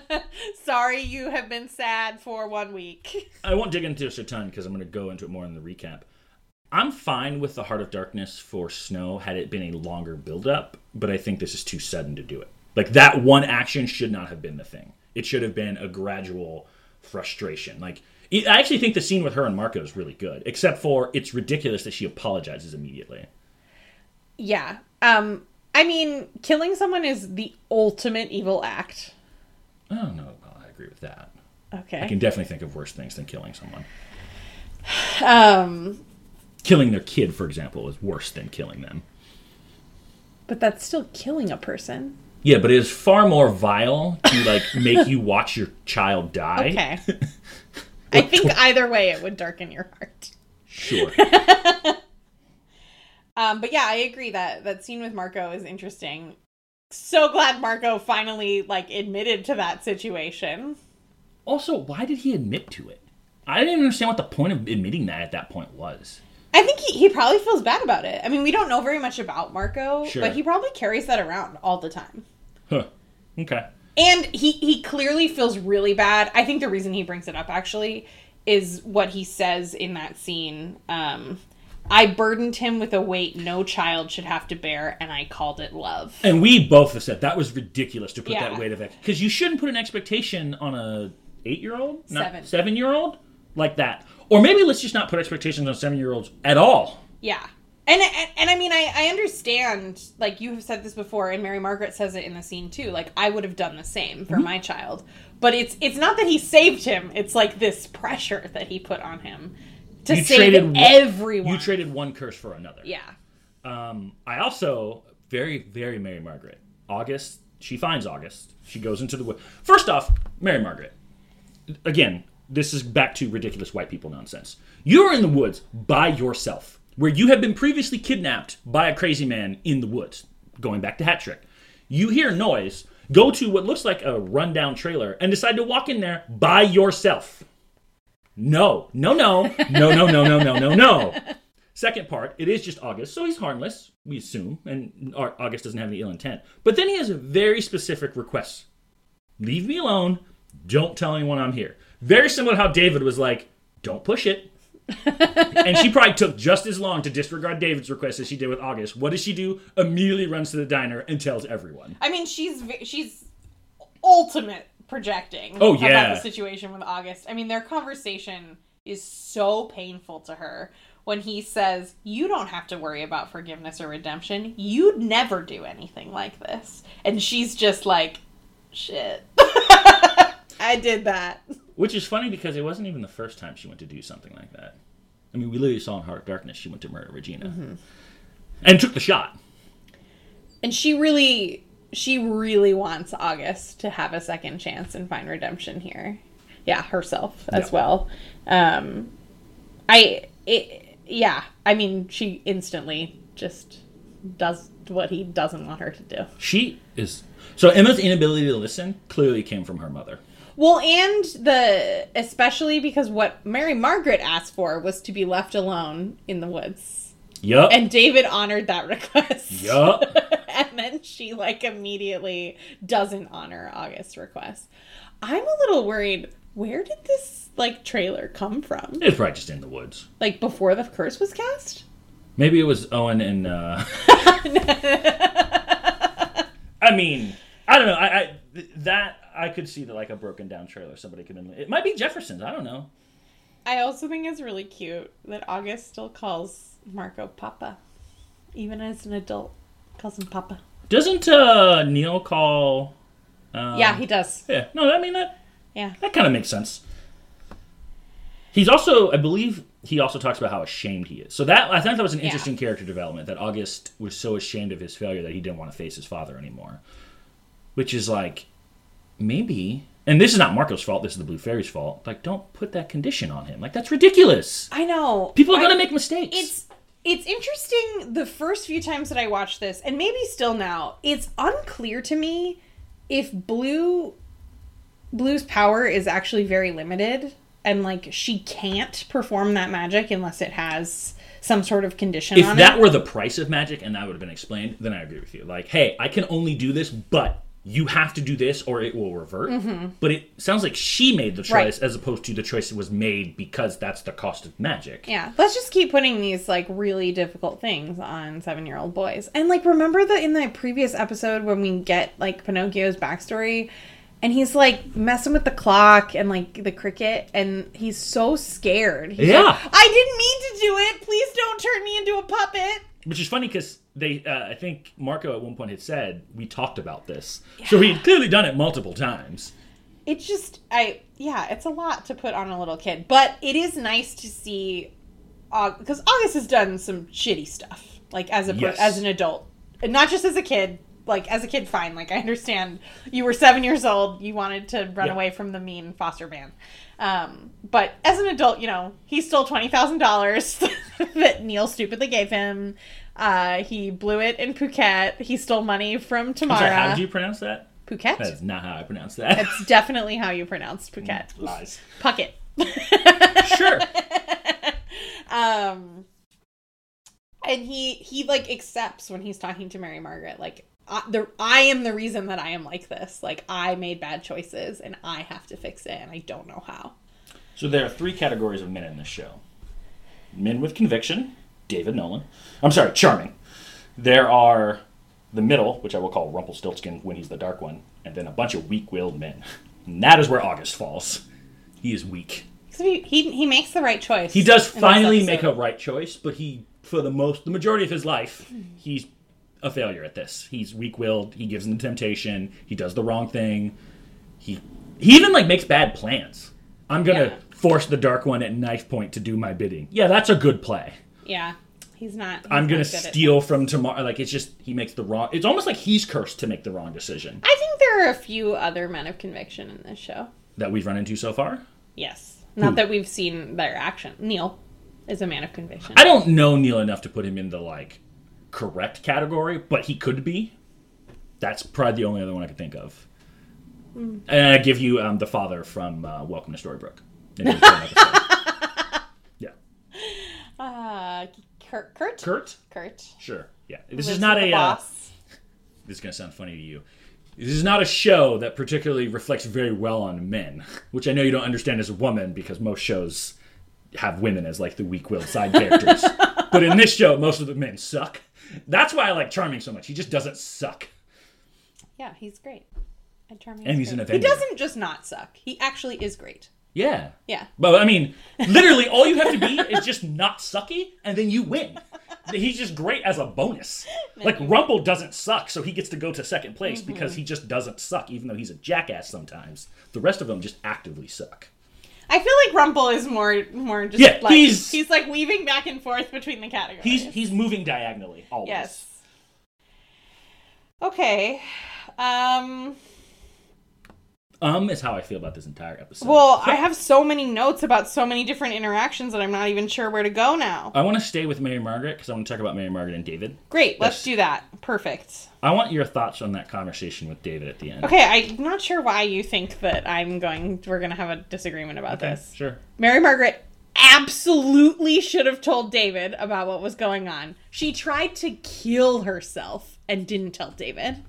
Sorry, you have been sad for one week. I won't dig into this a ton because I'm going to go into it more in the recap. I'm fine with the Heart of Darkness for Snow had it been a longer build-up, but I think this is too sudden to do it. Like that one action should not have been the thing. It should have been a gradual frustration. Like I actually think the scene with her and Marco is really good, except for it's ridiculous that she apologizes immediately. Yeah. Um. I mean, killing someone is the ultimate evil act. I don't know. Well, I agree with that. Okay. I can definitely think of worse things than killing someone. Um. Killing their kid, for example, is worse than killing them. But that's still killing a person. Yeah, but it is far more vile to like make you watch your child die. Okay. I think either way it would darken your heart. Sure. Um, but yeah, I agree that that scene with Marco is interesting. So glad Marco finally like admitted to that situation. also, why did he admit to it? I didn't understand what the point of admitting that at that point was. I think he, he probably feels bad about it. I mean, we don't know very much about Marco, Sure. but he probably carries that around all the time. Huh. Okay. And he he clearly feels really bad. I think the reason he brings it up actually is what he says in that scene. Um, I burdened him with a weight no child should have to bear, and I called it love. And we both have said that was ridiculous to put Yeah. that weight of it because you shouldn't put an expectation on a eight year old, Seven. seven year old like that. Or maybe let's just not put expectations on seven year olds at all. Yeah. And, and and I mean I, I understand like you have said this before and Mary Margaret says it in the scene too like I would have done the same for my child but it's it's not that he saved him it's like this pressure that he put on him to You save traded one- everyone You traded one curse for another. yeah Um, I also very, very Mary Margaret. August, she finds August. She goes into the wood. First off, Mary Margaret. Again, this is back to ridiculous white people nonsense. You are in the woods by yourself, where you have been previously kidnapped by a crazy man in the woods. Going back to Hat Trick, you hear noise, go to what looks like a rundown trailer, and decide to walk in there by yourself. No, no, no, no, no, no, no, no, no, no. Second part, it is just August, so he's harmless, we assume, and August doesn't have any ill intent. But then he has a very specific requests. Leave me alone. Don't tell anyone I'm here. Very similar to how David was like, don't push it. and she probably took just as long to disregard David's request as she did with August. What does she do? Immediately runs to the diner and tells everyone. I mean she's she's ultimate projecting Oh, about yeah. the situation with August I mean their conversation is so painful to her when he says you don't have to worry about forgiveness or redemption you'd never do anything like this and she's just like shit I did that Which is funny because it wasn't even the first time she went to do something like that. I mean, we literally saw in Heart of Darkness she went to murder Regina. And took the shot. and she really she really wants August to have a second chance and find redemption here. Yeah, herself as Yeah. well. Um I it, yeah, I mean she instantly just does what he doesn't want her to do. She is. So Emma's inability to listen clearly came from her mother. Well, and the especially because what Mary Margaret asked for was to be left alone in the woods. Yup. And David honored that request. Yup. and then she like immediately doesn't honor August's request. I'm a little worried. Where did this like trailer come from? It's probably just in the woods. Like before the curse was cast? Maybe it was Owen and. uh I mean, I don't know. I, I that I could see that like a broken down trailer. Somebody could. It might be Jefferson's. I don't know. I also think it's really cute that August still calls Marco Papa. Even as an adult, calls him Papa. Doesn't uh, Neal call? Um, yeah, he does. Yeah. No, I mean that Yeah. that kind of makes sense. He's also, I believe, he also talks about how ashamed he is. So that I think that was an Yeah. interesting character development. That August was so ashamed of his failure that he didn't want to face his father anymore. Which is like, maybe, and this is not Marco's fault. This is the Blue Fairy's fault. Like, don't put that condition on him. Like, that's ridiculous. I know. People are I- gonna make mistakes. It's it's interesting the first few times that I watched this, and maybe still now, it's unclear to me if Blue Blue's power is actually very limited and like she can't perform that magic unless it has some sort of condition if that it. were the price of magic and that would have been explained, then I agree with you. Like, hey, I can only do this, but you have to do this or it will revert. But it sounds like she made the choice Mm-hmm. Right. as opposed to the choice that was made because that's the cost of magic. Yeah, let's just keep putting these like really difficult things on seven-year-old boys. And like, remember that in the previous episode when we get like Pinocchio's backstory, and he's like messing with the clock and like the cricket, and he's so scared. He's Yeah. like, I didn't mean to do it. Please don't turn me into a puppet. Which is funny because they, uh, I think Marco at one point had said we talked about this, so he'd clearly done it multiple times. It's just, I yeah, it's a lot to put on a little kid, but it is nice to see, because August has done some shitty stuff, like as a Yes. as an adult, and not just as a kid. Like as a kid, fine. Like I understand you were seven years old, you wanted to run Yeah. away from the mean foster man. Um, but as an adult, you know, he stole twenty thousand dollars that Neal stupidly gave him. Uh, he blew it in Phuket. He stole money from Tamara. sorry, how did you pronounce that? Phuket. That's not how I pronounce that. That's definitely how you pronounce Phuket. Lies. Puckett. Sure. um and he he like accepts when he's talking to Mary Margaret like I, the I am the reason that I am like this. Like I made bad choices and I have to fix it and I don't know how. So there are three categories of men in this show: men with conviction, David Nolan. I'm sorry, charming. There are the middle, which I will call Rumpelstiltskin when he's the dark one, and then a bunch of weak-willed men. And that is where August falls. He is weak. So he, he he makes the right choice. He does finally make a right choice, but he, for the most, the majority of his life, he's a failure at this. He's weak-willed. He gives in to temptation. He does the wrong thing. He he even like makes bad plans. I'm gonna Yeah. force the dark one at knife point to do my bidding. Yeah, that's a good play. Yeah. He's not. he's I'm gonna not good at- steal from Tamara. Like it's just he makes the wrong. It's almost like he's cursed to make the wrong decision I think there are a few other men of conviction in this show. that we've run into so far. Yes. Not that we've seen their action. Neal is a man of conviction. I don't know Neal enough to put him in the like correct category, but he could be. That's probably the only other one I could think of. And I give you um, the father from uh, Welcome to Storybrooke. In his current episode. yeah, Uh, Kurt. Kurt. Kurt. Kurt. Sure. Yeah, this Lives is not a. Uh, this is gonna sound funny to you. This is not a show that particularly reflects very well on men, which I know you don't understand as a woman because most shows have women as like the weak-willed side characters. but in this show, most of the men suck. That's why I like Charming so much. He just doesn't suck. Yeah, he's great. And charming. And he's an great. He doesn't just not suck. He actually is great. Yeah. Yeah. But I mean, literally, all you have to be is just not sucky, and then you win. He's just great as a bonus. Like Rumple doesn't suck, so he gets to go to second place Mm-hmm. because he just doesn't suck, even though he's a jackass sometimes. The rest of them just actively suck. I feel like Rumple is more more just Yeah, like he's- he's, like weaving back and forth between the categories. He's he's moving diagonally always. yes. Okay. Um Um is how I feel about this entire episode. well, I have so many notes about so many different interactions that I'm not even sure where to go now. I want to stay with Mary Margaret because I want to talk about Mary Margaret and David. Great, let's Yes. do that. Perfect. I want your thoughts on that conversation with David at the end. Okay, I'm not sure why you think that I'm going we're going to have a disagreement about Okay, this. Sure. Mary Margaret absolutely should have told David about what was going on. She tried to kill herself and didn't tell David.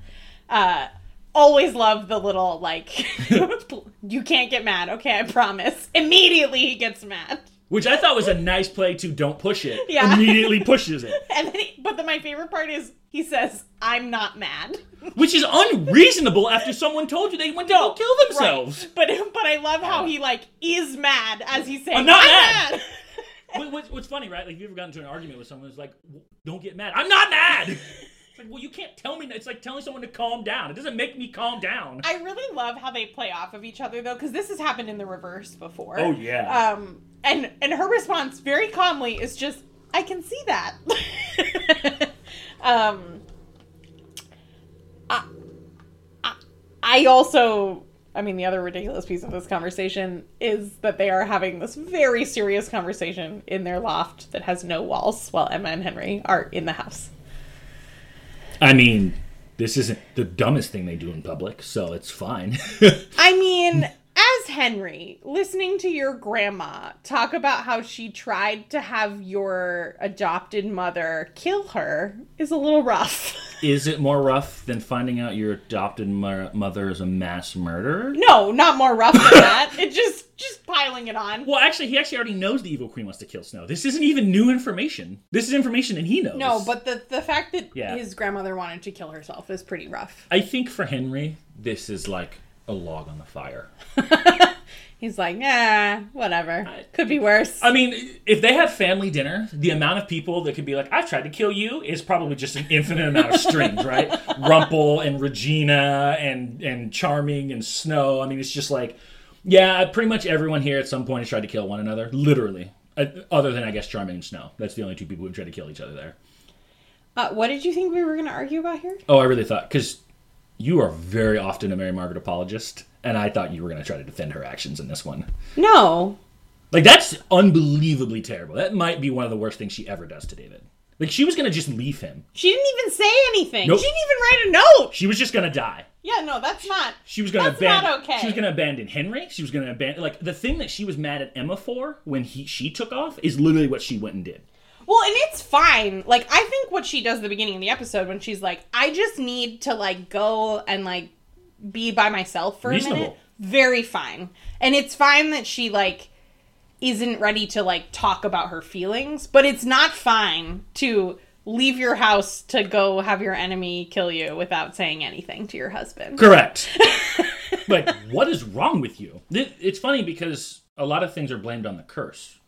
Uh, always love the little, like, you can't get mad. Okay, I promise. Immediately he gets mad. Which I thought was a nice play to don't push it. Yeah. Immediately pushes it. And then he, but then my favorite part is he says, I'm not mad. Which is unreasonable after someone told you they went to go kill themselves. Right. But but I love how he like is mad as he's saying I'm not mad. What- what's, what's funny, right? Like, if you ever gotten into an argument with someone who's like, "Don't get mad." I'm not mad. Like, well, you can't tell me. That. It's like telling someone to calm down. It doesn't make me calm down. I really love how they play off of each other though, because this has happened in the reverse before. Oh yeah. Um, and and her response very calmly is just, "I can see that." um, I, I, I also, I mean, the other ridiculous piece of this conversation is that they are having this very serious conversation in their loft that has no walls, while Emma and Henry are in the house. I mean, this isn't the dumbest thing they do in public, so it's fine. I mean, Henry, listening to your grandma talk about how she tried to have your adopted mother kill her is a little rough. Is it more rough than finding out your adopted mo- mother is a mass murderer? no, not more rough than that. It just just piling it on. Well, actually, he actually already knows the evil queen wants to kill Snow. This isn't even new information. This is information that he knows. No, but the the fact that Yeah. his grandmother wanted to kill herself is pretty rough. I think for Henry, this is like a log on the fire. He's like, nah, whatever. Could be worse. I mean, if they have family dinner, the amount of people that could be like, I've tried to kill you is probably just an infinite amount of strings, right? Rumple and Regina and and Charming and Snow. I mean, it's just like, yeah, pretty much everyone here at some point has tried to kill one another, literally. Uh, Other than, I guess, Charming and Snow. That's the only two people who've tried to kill each other there. Uh, what did you think we were going to argue about here? Oh, I really thought, because you are very often a Mary Margaret apologist, and I thought you were going to try to defend her actions in this one. No. Like that's unbelievably terrible. That might be one of the worst things she ever does to David. Like she was gonna just leave him. She didn't even say anything. Nope. She didn't even write a note. She was just gonna die. Yeah, no, that's not. She was gonna That's abandon. not okay. She was gonna abandon Henry. She was gonna abandon. Like the thing that she was mad at Emma for when he she took off is literally what she went and did. Well, and it's fine. Like I think what she does at the beginning of the episode when she's like, "I just need to like go and like be by myself for a minute." Very fine. And it's fine that she like isn't ready to like talk about her feelings, but it's not fine to leave your house to go have your enemy kill you without saying anything to your husband. Correct. like what is wrong with you? It's funny because a lot of things are blamed on the curse,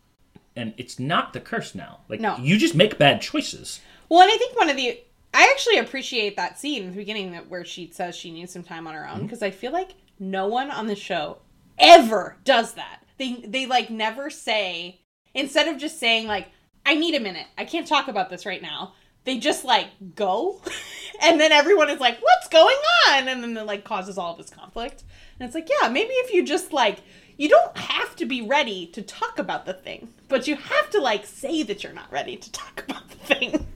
and it's not the curse now. Like No. you just make bad choices. Well, and I think one of the I actually appreciate that scene in the beginning that where she says she needs some time on her own mm-hmm. because I feel like no one on the show ever does that. They they like never say instead of just saying like I need a minute. I can't talk about this right now. They just like go and then everyone is like what's going on and then it like causes all this conflict. And it's like, yeah, maybe if you just like you don't have to be ready to talk about the thing, but you have to like say that you're not ready to talk about the thing.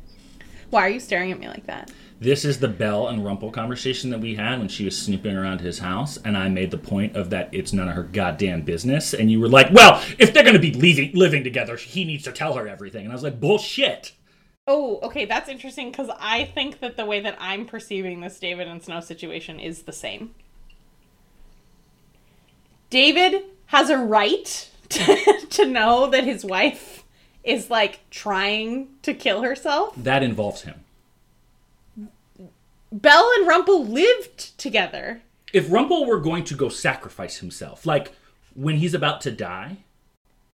Why are you staring at me like that? This is the Belle and Rumple conversation that we had when she was snooping around his house, and I made the point of that it's none of her goddamn business. And you were like, "Well, if they're going to be leaving, living together, he needs to tell her everything." And I was like, "Bullshit." Oh, okay, that's interesting because I think that the way that I'm perceiving this David and Snow situation is the same. David has a right to, to know that his wife is like trying to kill herself. That involves him. Belle and Rumple lived together. If Rumple were going to go sacrifice himself, like when he's about to die,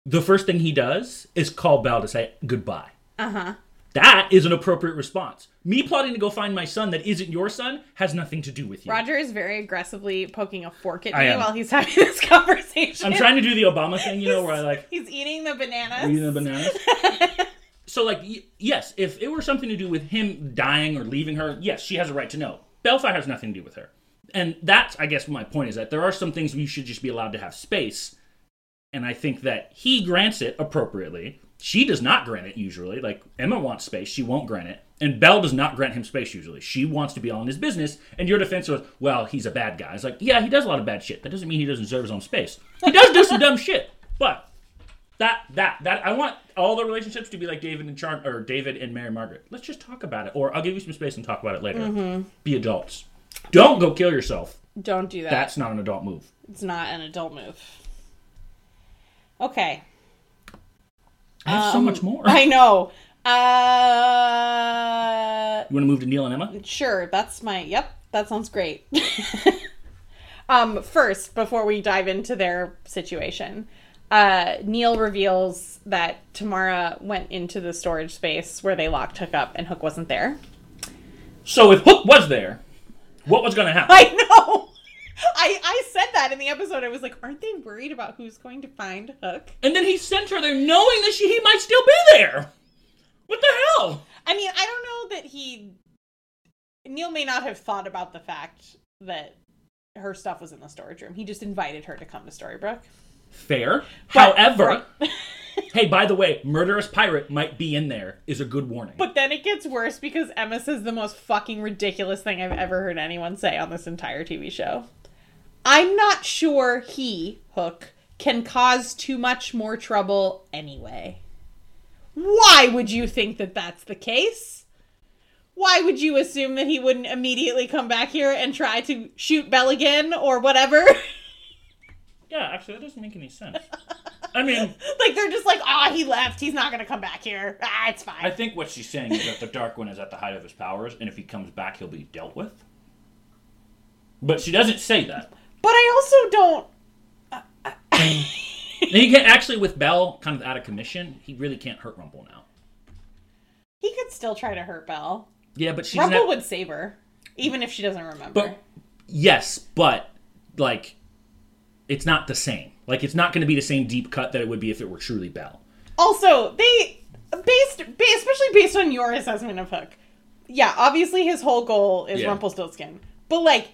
the first thing he does is call Belle to say goodbye. Uh huh. That is an appropriate response. Me plotting to go find my son that isn't your son has nothing to do with you. Roger is very aggressively poking a fork at I me am. while he's having this conversation. I'm trying to do the Obama thing, you know, where I like He's eating the bananas. eating the bananas. so, like, yes, if it were something to do with him dying or leaving her, yes, she has a right to know. Baelfire has nothing to do with her. And that's, I guess, my point is that there are some things we should just be allowed to have space. And I think that he grants it appropriately. She does not grant it usually. Like, Emma wants space, she won't grant it. And Belle does not grant him space usually. She wants to be all in his business. And your defense was, well, he's a bad guy. It's like, yeah, he does a lot of bad shit. That doesn't mean he doesn't deserve his own space. He does do some dumb shit. But that that that I want all the relationships to be like David and Charm or David and Mary Margaret. Let's just talk about it, or I'll give you some space and talk about it later. Mm-hmm. Be adults. Don't go kill yourself. Don't do that. That's not an adult move. It's not an adult move. Okay. I have so much more. Um, I know. Uh you want to move to Neal and Emma? sure, that's my yep, that sounds great. um first, before we dive into their situation, uh, Neal reveals that Tamara went into the storage space where they locked Hook up, and Hook wasn't there. So if Hook was there, what was going to happen? I know. I I said that in the episode. I was like, aren't they worried about who's going to find Hook? And then he sent her there knowing that she he might still be there. What the hell? I mean, I don't know that he. Neal may not have thought about the fact that her stuff was in the storage room. He just invited her to come to Storybrooke. Fair. But- However, right. hey, by the way, murderous pirate might be in there is a good warning. But then it gets worse because Emma says the most fucking ridiculous thing I've ever heard anyone say on this entire TV show. I'm not sure he, Hook, can cause too much more trouble anyway. Why would you think that that's the case? Why would you assume that he wouldn't immediately come back here and try to shoot Belle again or whatever? yeah, actually, that doesn't make any sense. I mean, like they're just like, ah, he left. He's not gonna come back here. Ah, it's fine. I think what she's saying is that the Dark One is at the height of his powers, and if he comes back, he'll be dealt with. But she doesn't say that. But I also don't. He can actually, with Belle kind of out of commission, he really can't hurt Rumple now. He could still try to hurt Belle. Yeah, but she's Rumple not. would save her, even if she doesn't remember. But yes, but like, it's not the same. Like, it's not going to be the same deep cut that it would be if it were truly Belle. also, they based, ba- especially based on your assessment of Hook. Yeah, obviously his whole goal is Yeah. Rumpelstiltskin, but like.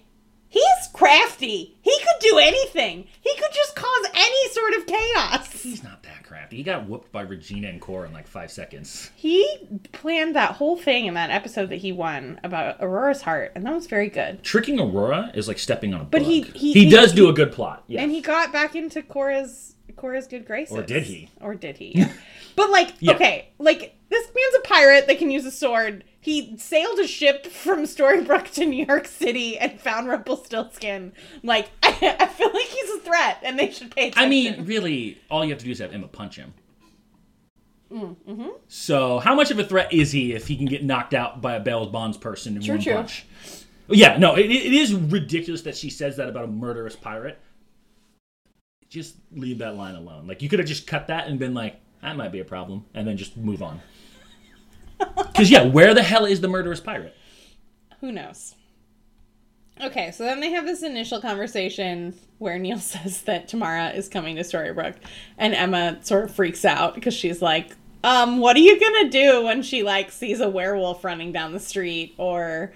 He's crafty. He could do anything. He could just cause any sort of chaos. He's not that crafty. He got whooped by Regina and Cora in like five seconds. He planned that whole thing in that episode that he won about Aurora's heart, and that was very good. Tricking Aurora is like stepping on a But bug. he- he- he does do a good plot. Yeah. And he got back into Cora's Cora's good graces. Or did he? Or did he? but like, Yeah. okay, like this man's a pirate that can use a sword. He sailed a ship from Storybrooke to New York City and found Rumpelstiltskin. Like, I, I feel like he's a threat, and they should pay attention. I mean, really, all you have to do is have Emma punch him. Mm-hmm. So, how much of a threat is he if he can get knocked out by a Bell's Bonds person in True, one true. punch? Yeah, no, it, it is ridiculous that she says that about a murderous pirate. Just leave that line alone. Like, you could have just cut that and been like, that might be a problem, and then just move on. Because, yeah, where the hell is the murderous pirate? who knows? Okay, so then they have this initial conversation where Neal says that Tamara is coming to Storybrooke, and Emma sort of freaks out because she's like, "Um, what are you gonna do when she like sees a werewolf running down the street or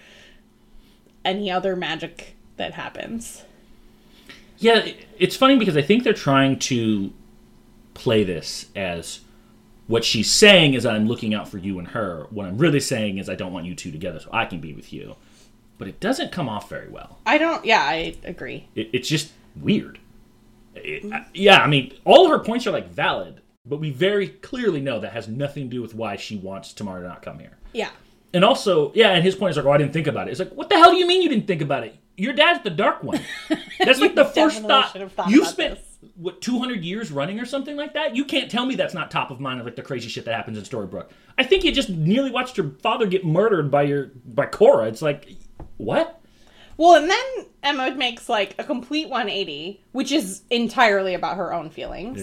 any other magic that happens?" Yeah, it's funny because I think they're trying to play this as what she's saying is I'm looking out for you and her. What I'm really saying is I don't want you two together so I can be with you. But it doesn't come off very well. I don't. Yeah, I agree. It, it's just weird. It- I- yeah, I mean, all of her points are like valid, but we very clearly know that has nothing to do with why she wants Tamara to not come here. Yeah, And also, yeah, and his point is like, oh, I didn't think about it. It's like, what the hell do you mean you didn't think about it? Your dad's the dark one. That's like the first thought. thought You spent this. What 200 years running or something like that. You can't tell me that's not top of mind of like the crazy shit that happens in Storybrooke. I think you just nearly watched your father get murdered by your by Cora. It's like, what? Well, and then Emma makes like a complete 180, which is entirely about her own feelings.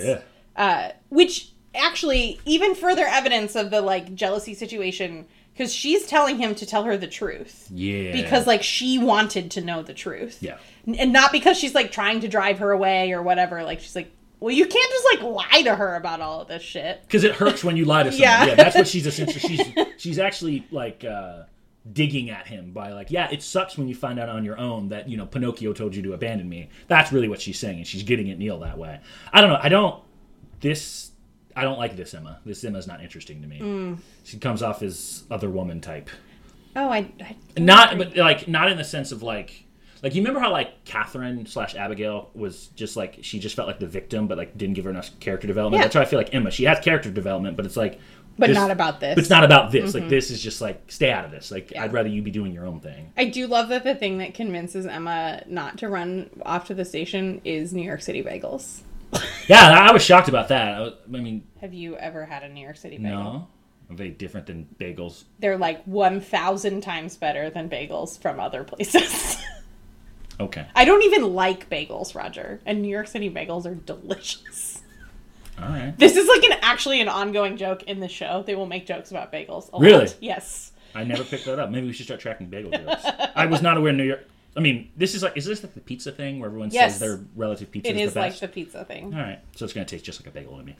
Uh, which actually, even further evidence of the like jealousy situation, because she's telling him to tell her the truth. Yeah. Because like she wanted to know the truth. Yeah. And not because she's like trying to drive her away or whatever. Like she's like, well, you can't just like lie to her about all of this shit. because it hurts when you lie to someone. Yeah. Yeah, that's what she's essentially. She's she's actually like uh, digging at him by like, yeah, it sucks when you find out on your own that you know Pinocchio told you to abandon me. That's really what she's saying, and she's getting at Neal that way. I don't know. I don't. This I don't like this Emma. This Emma's not interesting to me. Mm. She comes off as other woman type. Oh, I. I Not, but like not in the sense of like. Like you remember how like Catherine slash Abigail was just like she just felt like the victim, but like didn't give her enough character development. Yeah. That's how I feel like Emma. She has character development, but it's like but this- not about this. but it's not about this. Like mm-hmm. this is just like stay out of this. Like Yeah. I'd rather you be doing your own thing. I do love that the thing that convinces Emma not to run off to the station is New York City bagels. Yeah, I was shocked about that. I, was, I mean, Have you ever had a New York City bagel? no, very different than bagels. They're like 1,000 times better than bagels from other places. Okay, I don't even like bagels, Roger. And New York City bagels are delicious. All right. This is like an actually an ongoing joke in the show. They will make jokes about bagels. A Really? Lot. Yes. I never picked that up. Maybe we should start tracking bagel jokes. I was not aware New York. I mean, this is like, is this like the pizza thing where everyone Yes. says their relative pizza It is is the like the pizza thing. All right, so it's gonna taste just like a bagel to me.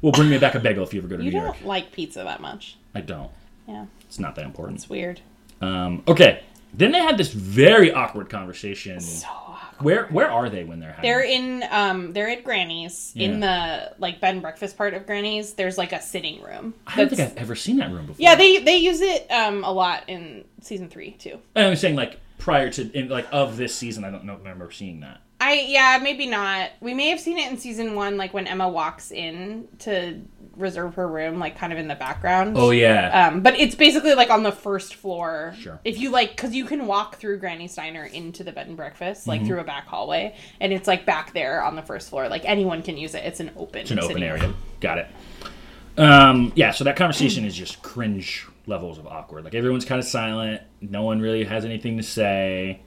Well, bring me back a bagel if you ever go to You New York. You don't like pizza that much. I don't. Yeah. It's not that important. It's weird. Um, okay. Then they had this very awkward conversation. So awkward. Where where are they when they're having? They're in um they're at Granny's. In the like bed and breakfast part of Granny's, there's like a sitting room. I don't think I've ever seen that room before. Yeah, they they use it um a lot in season three too. I'm saying like prior to in, like of this season, I don't know remember seeing that. I yeah, maybe not. We may have seen it in season one, like when Emma walks in to reserve her room, like kind of in the background. Oh yeah. Um, but it's basically like on the first floor. Sure. If you like, because you can walk through Granny's diner into the bed and breakfast, Mm-hmm. like through a back hallway, and it's like back there on the first floor. Like anyone can use it. It's an open. It's an open area. room. Got it. Um, yeah, so that conversation is just cringe levels of awkward. Like everyone's kind of silent. No one really has anything to say.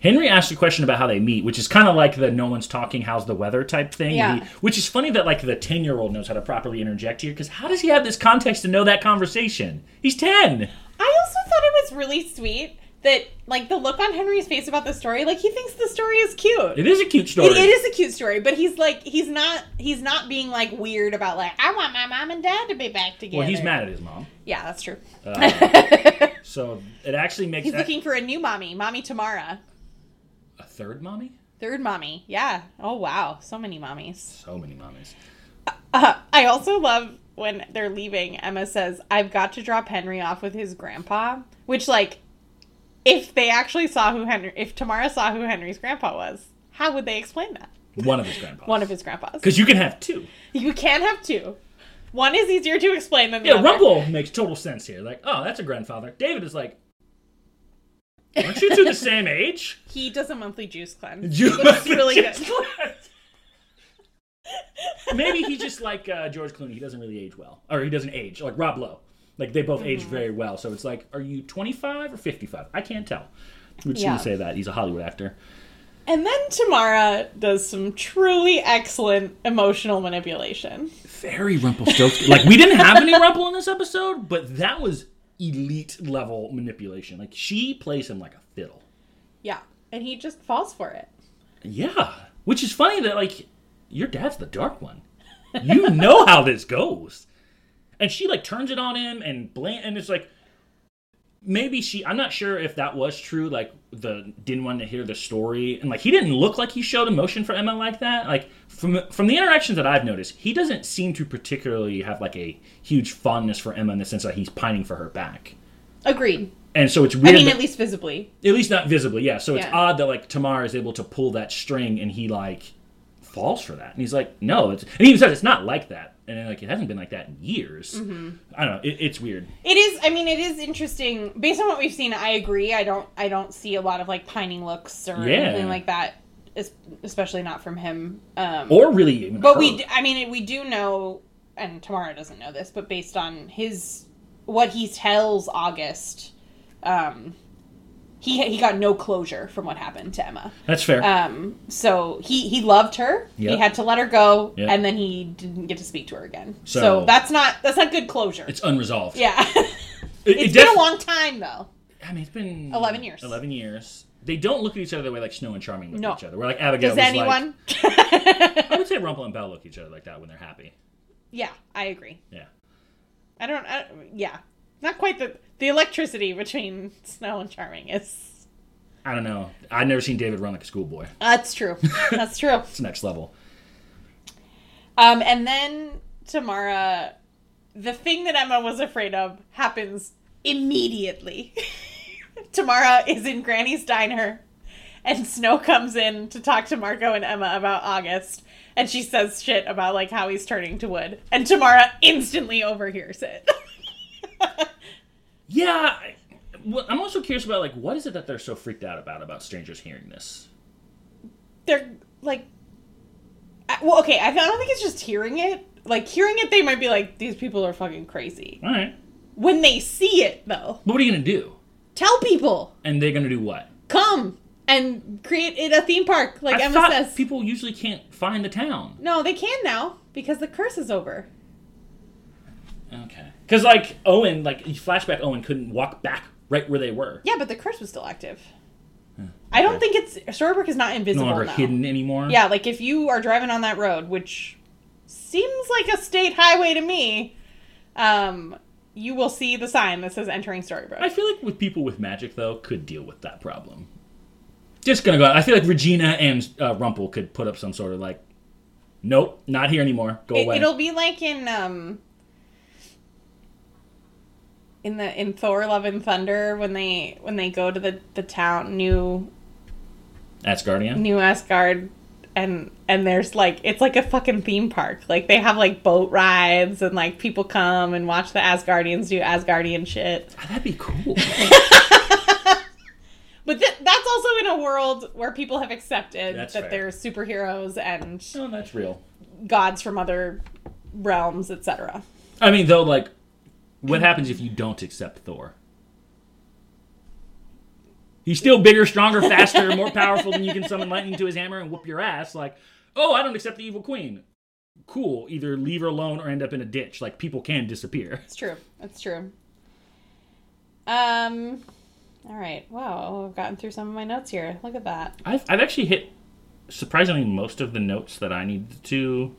Henry asked a question about how they meet, which is kind of like the "no one's talking, how's the weather" type thing. Yeah. He- which is funny that like the ten year old knows how to properly interject here because how does he have this context to know that conversation? He's ten. I also thought it was really sweet that like the look on Henry's face about the story, like he thinks the story is cute. It is a cute story. It, it is a cute story, but he's like he's not he's not being like weird about like I want my mom and dad to be back together. Well, he's mad at his mom, Yeah, that's true. Uh, so it actually makes he's a- looking for a new mommy, mommy Tamara, a third mommy. third mommy. Yeah. Oh wow, so many mommies. So many mommies. Uh, I also love when they're leaving. Emma says, "I've got to drop Henry off with his grandpa," which like. If they actually saw who Henry, if Tamara saw who Henry's grandpa was, how would they explain that? One of his grandpas. One of his grandpas. Because you can have two. You can have two. One is easier to explain than the Yeah, other. Rumple makes total sense here. Like, oh, that's a grandfather. David is like, aren't you two the same age? He does a monthly juice cleanse. You It's really good. Maybe he's just like uh, George Clooney. He doesn't really age well, or he doesn't age like Rob Lowe. Like they both age Mm-hmm. very well. So it's like, are you 25 or 55? I can't tell. We're just Yeah. gonna say that he's a Hollywood actor. And then Tamara does some truly excellent emotional manipulation. Very Rumpelstiltskin. like we didn't have any Rumple in this episode, but that was elite level manipulation. Like she plays him like a fiddle. Yeah. And he just falls for it. Yeah, which is funny that like your dad's the dark one. You know how this goes, and she like turns it on him and bland, and it's like maybe she. I'm not sure if that was true. Like the didn't want to hear the story, and like he didn't look like he showed emotion for Emma like that. Like from from the interactions that I've noticed, he doesn't seem to particularly have like a huge fondness for Emma in the sense that he's pining for her back. Agreed. And so it's I weird. mean, that- at least visibly. at least not visibly, yeah. So it's Yeah. odd that like Tamar is able to pull that string and he like falls for that. And he's like, no, it's and he even says it's not like that. And like it hasn't been like that in years. Mm-hmm. I don't know. It, it's weird. It is. I mean, it is interesting. Based on what we've seen, I agree. I don't. I don't see a lot of like pining looks or Yeah. anything like that. Especially not from him. Um, Or really but her. we. I mean, we do know, and Tamara doesn't know this, but based on his what he tells August, um, he he got no closure from what happened to Emma. That's fair. Um, so he he loved her. Yep. He had to let her go, Yep. and then he didn't get to speak to her again. So, So- that's not that's not good closure. it's unresolved. yeah. It, It's it been a long time though. I mean, it's been 11 years. Eleven years. They don't look at each other the way like Snow and Charming look No. at each other. Where like Abigail Does anyone? like, I would say Rumple and Belle look at each other like that when they're happy. yeah, I agree. Yeah. I don't. I, yeah, not quite the the electricity between Snow and Charming is. I don't know. I've never seen David run like a schoolboy. That's true. That's true. It's next level. Um, and then Tamara, the thing that Emma was afraid of happens immediately. Tamara is in Granny's diner, and Snow comes in to talk to Marco and Emma about August, and she says shit about like how he's turning to wood, and Tamara instantly overhears it. Yeah, well, I'm also curious about like what is it that they're so freaked out about about strangers hearing this? They're like, I- well, okay, I don't think it's just hearing it. Like hearing it, they might be like, "These people are fucking crazy." All right, When they see it, though, but what are you gonna do? tell people. And they're gonna do what? come and create it a theme park like I Emma says. people usually can't find the town. no, they can now. Because the curse is over. Okay. Because like Owen, like flashback, Owen couldn't walk back right where they were. Yeah, but the curse was still active. I don't think it's Storybrooke is not No invisible longer now. hidden anymore. Yeah, like if you are driving on that road, which seems like a state highway to me, um, you will see the sign that says entering Storybrooke. I feel like with people with magic though could deal with that problem. Just gonna go. I feel like Regina and uh, Rumple could put up some sort of like, nope, not here anymore. Go It, away. it'll be like in um in the in Thor Love and Thunder when they when they go to the the town new Asgardian. New Asgard and and there's like it's like a fucking theme park. Like they have like boat rides and like people come and watch the Asgardians do Asgardian shit. Ah, that'd be cool. But th- that's also in a world where people have accepted That's that fair. there's superheroes and no, that's real. gods from other realms, etc. I mean, though, like, what happens if you don't accept Thor? He's still bigger, stronger, faster, more powerful than you can summon lightning to his hammer and whoop your ass. Like, oh, I don't accept the evil queen. Cool. Either leave her alone or end up in a ditch. Like, people can disappear. It's true. It's true. Um. All right. Wow. I've gotten through some of my notes here. Look at that. I've, I've actually hit surprisingly most of the notes that I needed to.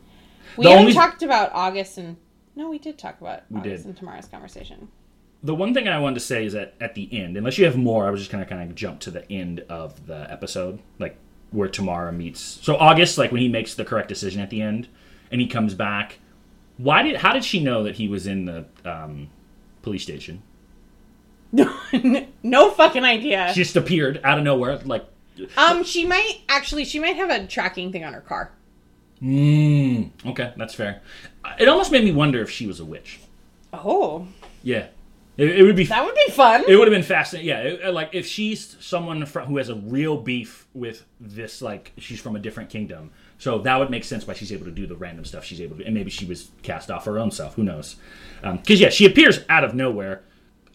We The haven't only- talked about August and no, we did talk about We August did. in Tamara's conversation. The one thing I wanted to say is that at the end, unless you have more, I was just gonna kind of jump to the end of the episode, like where Tamara meets. So August, like when he makes the correct decision at the end, and he comes back. Why did? How did she know that he was in the um, police station? no fucking idea. She just appeared out of nowhere, like. Um, she might actually. She might have a tracking thing on her car. Mm, okay, that's fair. It almost made me wonder if she was a witch. Oh, Yeah, it, it would be. that would be fun. It would have been fascinating. Yeah, it- like if she's someone fr who has a real beef with this, like she's from a different kingdom, so that would make sense why she's able to do the random stuff she's able to, and maybe she was cast off her own self. Who knows? Um, because yeah, she appears out of nowhere,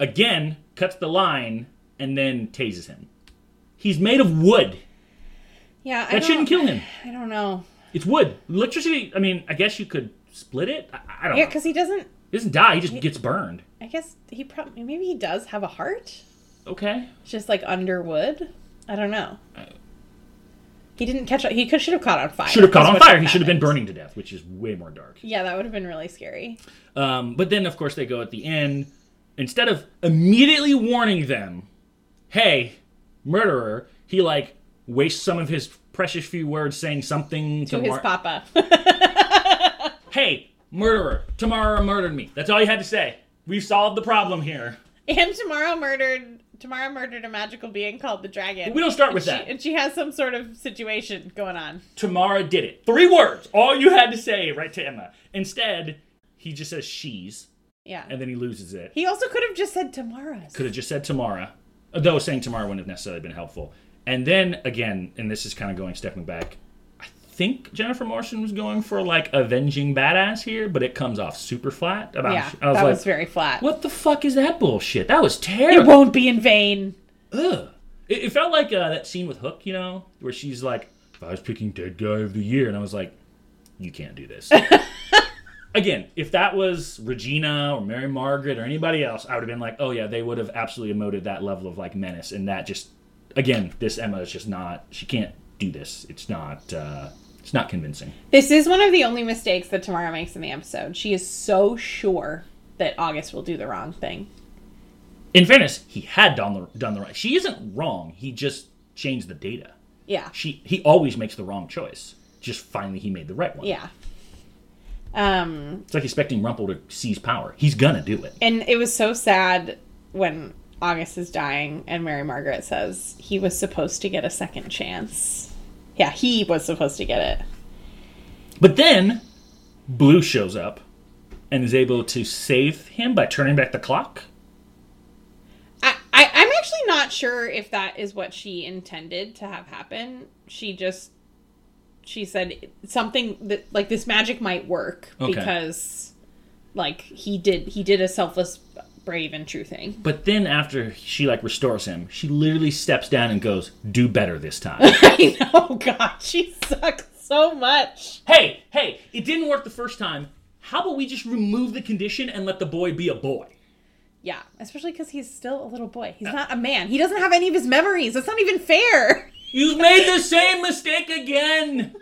again cuts the line, and then tases him. He's made of wood. yeah, I That shouldn't kill him. I don't know. It's wood. Electricity. I mean, I guess you could split it. I, I don't Yeah, because he doesn't. He doesn't die. He just gets burned. I guess he probably maybe he does have a heart. Okay. It's just like under wood. I don't know. He didn't catch. He could should have caught on fire. Should have caught on fire. He should have been burning to death, which is way more dark. Yeah, that would have been really scary. Um, but then, of course, they go at the end. Instead of immediately warning them, "Hey, murderer," he like wastes some of his precious few words saying something to, To his Mar- papa. "Hey, murderer, Tamara murdered me." That's all you had to say. We've solved the problem here. and Tamara murdered. Tamara murdered a magical being called the dragon. We don't start And with she- that. and she has some sort of situation going on. Tamara did it. Three words. All you had to say right to Emma. Instead, he just says she's, Yeah. and then he loses it. He also could have just said Tamara's. Could have just said Tamara, though saying Tamara wouldn't have necessarily been helpful. And then again, and this is kind of going stepping back. I think Jennifer Morrison was going for like avenging badass here, but it comes off super flat. About Yeah, I was that like, was very flat. what the fuck is that bullshit? That was terrible. It won't be in vain. Ugh. It, it felt like uh, that scene with Hook, you know, where she's like, "If I was picking dead guy of the year," and I was like, "You can't do this." Again, if that was Regina or Mary Margaret or anybody else, I would have been like, "Oh yeah, they would have absolutely emoted that level of like menace." And that just, again, this Emma is just not. She can't do this. It's not. Uh, it's not convincing. This is one of the only mistakes that Tamara makes in the episode. She is so sure that August will do the wrong thing. In fairness, he had done the done the right. She isn't wrong. He just changed the data. Yeah. She he always makes the wrong choice. Just finally, he made the right one. Yeah. Um, It's like expecting Rumple to seize power. He's gonna do it. and it was so sad when August is dying and Mary Margaret says he was supposed to get a second chance. Yeah, he was supposed to get it. But then Blue shows up and is able to save him by turning back the clock. I, I, I'm actually not sure if that is what she intended to have happen. She just she said something that like this magic might work Okay. because like he did he did a selfless brave and true thing. But then after she like restores him, she literally steps down and goes, "Do better this time." I know, God, she sucks so much. Hey, hey, it didn't work the first time. How about we just remove the condition and let the boy be a boy? Yeah, especially because he's still a little boy. He's uh, not a man. He doesn't have any of his memories. That's not even fair. You've made the same mistake again.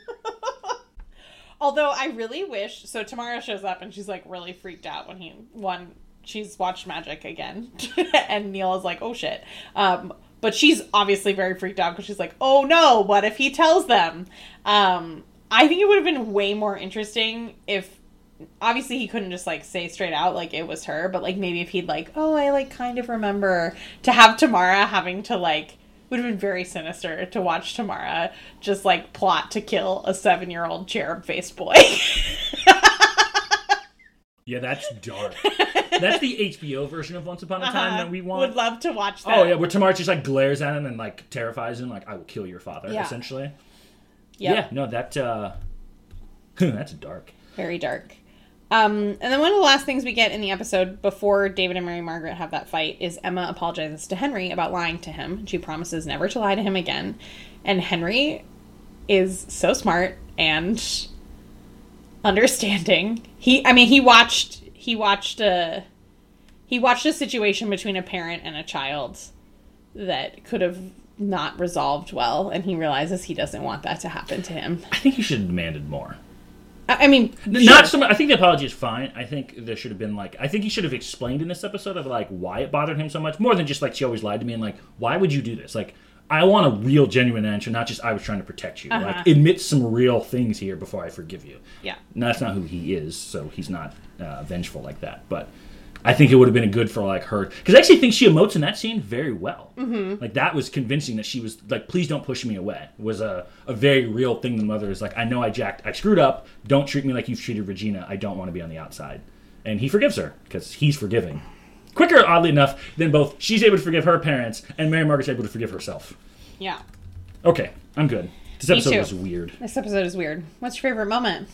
Although I really wish so Tamara shows up and she's like really freaked out when he one she's watched magic again and Neal is like oh shit um but she's obviously very freaked out because she's like oh no what if he tells them um I think it would have been way more interesting if obviously he couldn't just like say straight out like it was her but like maybe if he'd like oh I like kind of remember to have Tamara having to like would have been very sinister to watch Tamara just like plot to kill a seven year old cherub faced boy. Yeah, that's dark. that's the HBO version of Once Upon a Time that we want. Uh-huh. Would love to watch that. Oh yeah, where Tamara just like glares at him and like terrifies him, like I will kill your father, Yeah. essentially. Yep. Yeah, no, that uh that's dark. Very dark. Um, and then one of the last things we get in the episode before David and Mary Margaret have that fight is Emma apologizes to Henry about lying to him. She promises never to lie to him again. And Henry is so smart and understanding. He I mean he watched he watched a he watched a situation between a parent and a child that could have not resolved well and he realizes he doesn't want that to happen to him. I think he should have demanded more. I, I mean Not sure. so much. I think the apology is fine. I think there should have been like I think he should have explained in this episode of like why it bothered him so much more than just like she always lied to me and like why would you do this? Like I want a real genuine answer, not just I was trying to protect you. Uh-huh. Like admit some real things here before I forgive you. Yeah. And that's not who he is, so he's not uh, vengeful like that. But I think it would have been good for like her because I actually think she emotes in that scene very well. Mm-hmm. Like that was convincing that she was like, "Please don't push me away." Was a a very real thing. The mother is like, "I know I jacked, I screwed up. Don't treat me like you've treated Regina. I don't want to be on the outside." And he forgives her because he's forgiving. Quicker, oddly enough, than both she's able to forgive her parents and Mary Margaret's able to forgive herself. Yeah. Okay, I'm good. This episode was weird. This episode is weird. What's your favorite moment?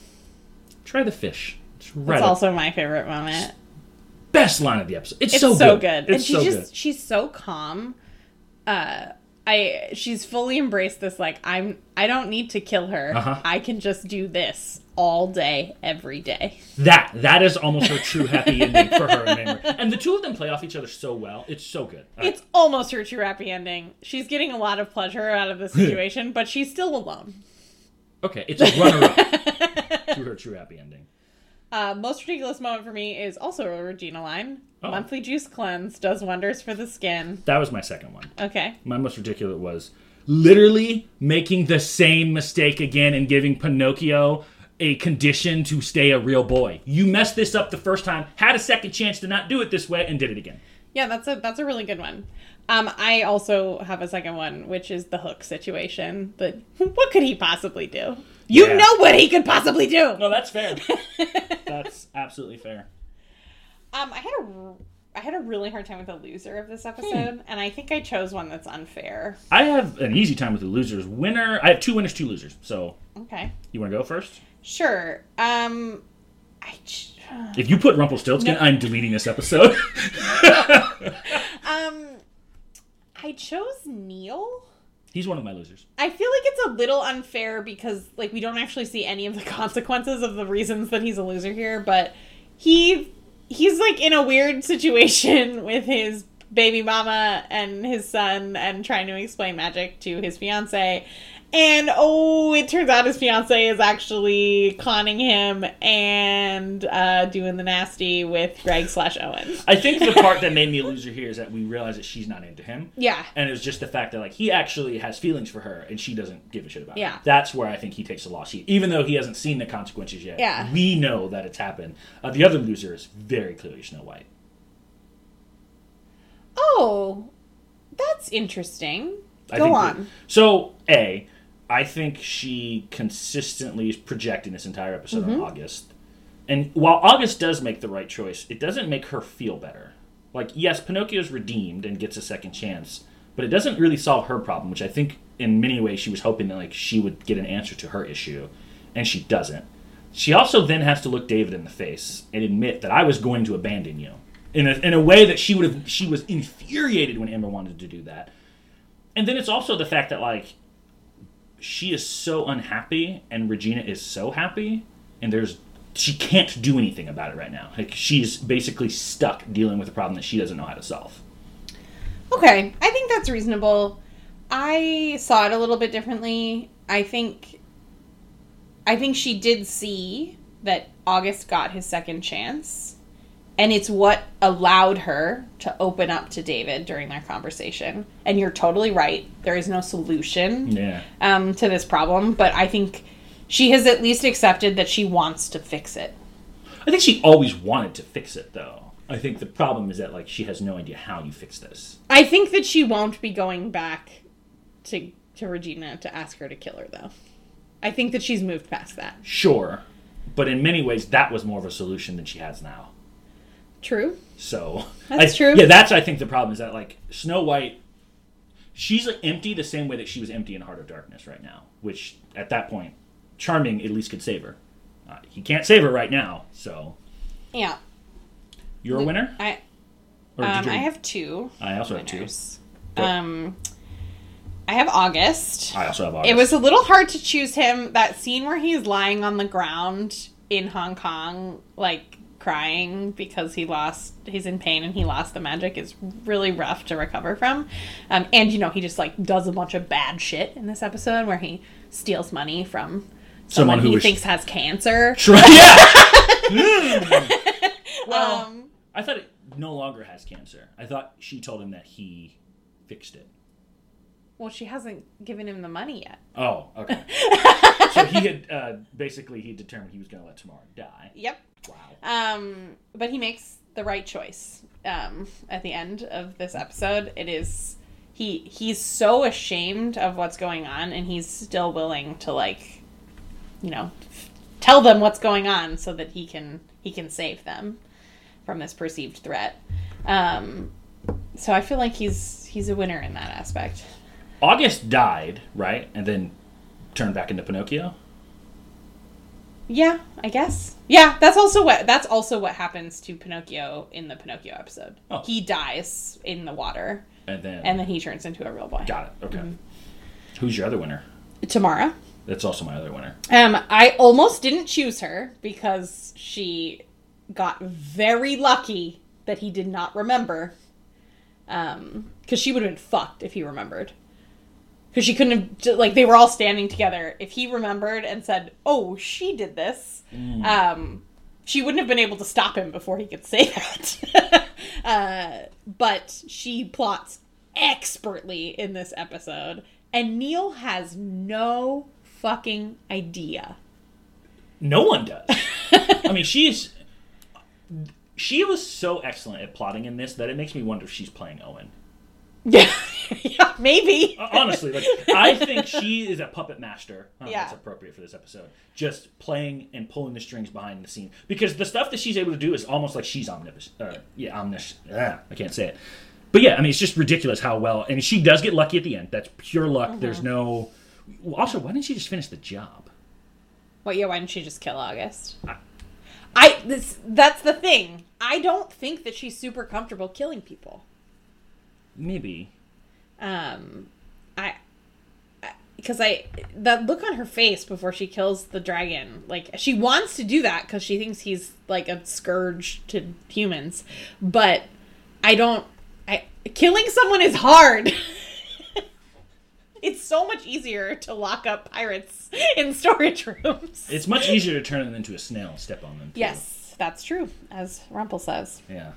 Try the fish. It's That's also my favorite moment. best line of the episode. It's, It's so, so, good. good. It's and she's so just good. she's so calm. Uh I she's fully embraced this like I'm I don't need to kill her. Uh-huh. I can just do this all day every day. That that is almost her true happy ending for her and And the two of them play off each other so well. It's so good. I- It's almost her true happy ending. She's getting a lot of pleasure out of the situation, but she's still alone. okay, it's a runner up to her true happy ending. Uh, most ridiculous moment for me is also a Regina line. Oh. Monthly juice cleanse does wonders for the skin. That was my second one. Okay. My most ridiculous was literally making the same mistake again and giving Pinocchio a condition to stay a real boy. You messed this up the first time, had a second chance to not do it this way, and did it again. Yeah, that's a that's a really good one. Um, I also have a second one, which is the hook situation. But what could he possibly do? You Yeah. know what he could possibly do. No, that's fair. that's absolutely fair. Um, I had a r- I had a really hard time with the loser of this episode, and I think I chose one that's unfair. I have an easy time with the losers. Winner, I have two winners, two losers. So Okay, you want to go first? sure. Um, I ch- If you put Rumpelstiltskin, No. I'm deleting this episode. um, I chose Neal. He's one of my losers. I feel like it's a little unfair because like we don't actually see any of the consequences of the reasons that he's a loser here, but he he's like in a weird situation with his baby mama and his son and trying to explain magic to his fiance. And oh, it turns out his fiance is actually conning him and uh, doing the nasty with Greg slash Owen. I think the part that made me a loser here is that we realize that she's not into him. Yeah. And it was just the fact that like he actually has feelings for her and she doesn't give a shit about it. Yeah. That's where I think he takes the loss. He, even though he hasn't seen the consequences yet. Yeah. We know that it's happened. Uh, the other loser is very clearly Snow White. Oh, that's interesting. Go on. so, A, I think she consistently is projecting this entire episode Mm-hmm. on August. And while August does make the right choice, it doesn't make her feel better. Like, yes, Pinocchio's redeemed and gets a second chance, but it doesn't really solve her problem, which I think in many ways she was hoping that like she would get an answer to her issue, and she doesn't. She also then has to look David in the face and admit that I was going to abandon you. In a, in a way that she would have she was infuriated when Emma wanted to do that. And then it's also the fact that like she is so unhappy and Regina is so happy and there's she can't do anything about it right now. Like she's basically stuck dealing with a problem that she doesn't know how to solve. Okay, I think that's reasonable. I saw it a little bit differently. I think I think she did see that August got his second chance. And it's what allowed her to open up to David during their conversation. And you're totally right. There is no solution Yeah. um, to this problem, but I think she has at least accepted that she wants to fix it. I think she always wanted to fix it though. I think the problem is that like she has no idea how you fix this. I think that she won't be going back to to Regina to ask her to kill her though. I think that she's moved past that. Sure. But in many ways that was more of a solution than she has now. True. So That's I- true. Yeah, that's I think the problem is that like Snow White, she's like empty the same way that she was empty in Heart of Darkness right now. Which at that point, Charming at least could save her. Uh, he can't save her right now, so Yeah. you're a winner. I Or um, you- I have two. I also have two. winners. Go. Um I have August. I also have. August. It was a little hard to choose him. That scene where he's lying on the ground in Hong Kong, like crying because he lost, he's in pain and he lost the magic is really rough to recover from. Um, and, you know, he just like does a bunch of bad shit in this episode where he steals money from someone, Someone who he was- thinks has cancer. Sure, yeah. Mm. Well, Um, I thought it no longer has cancer. I thought she told him that he fixed it. well, she hasn't given him the money yet. Oh, okay. so he had uh, basically he determined he was going to let Tamara die. Yep. Wow. Um, but he makes the right choice um, at the end of this episode. It is he he's so ashamed of what's going on, and he's still willing to like, you know, tell them what's going on so that he can he can save them from this perceived threat. Um, so I feel like he's he's a winner in that aspect. August died, right, and then turned back into Pinocchio. Yeah, I guess. Yeah, that's also what that's also what happens to Pinocchio in the Pinocchio episode. Oh. He dies in the water. And then and then he turns into a real boy. got it. Okay. Mm-hmm. Who's your other winner? Tamara. That's also my other winner. Um, I almost didn't choose her because she got very lucky that he did not remember. Um, because she would have been fucked if he remembered. Because she couldn't have, like, they were all standing together. If he remembered and said, "Oh, she did this," um, she wouldn't have been able to stop him before he could say that. uh, but she plots expertly in this episode, and Neal has no fucking idea. No one does. I mean, she's she was so excellent at plotting in this that it makes me wonder if she's playing Owen. Yeah, yeah, maybe. Honestly, like I think she is a puppet master. I Yeah. that's appropriate for this episode. Just playing and pulling the strings behind the scene because the stuff that she's able to do is almost like she's omnipotent. Uh, yeah, omniscient. Ah, I can't say it. But yeah, I mean, it's just ridiculous how well. And she does get lucky at the end. That's pure luck. Mm-hmm. There's no. Also, why didn't she just finish the job? Well, yeah, why didn't she just kill August? I this that's the thing. I don't think that she's super comfortable killing people. Maybe. Um, I because I that look on her face before she kills the dragon, like she wants to do that because she thinks he's like a scourge to humans, but I don't. I killing someone is hard. it's so much easier to lock up pirates in storage rooms. It's much easier to turn them into a snail and step on them. too. Yes, that's true, as Rumpel says. Yeah.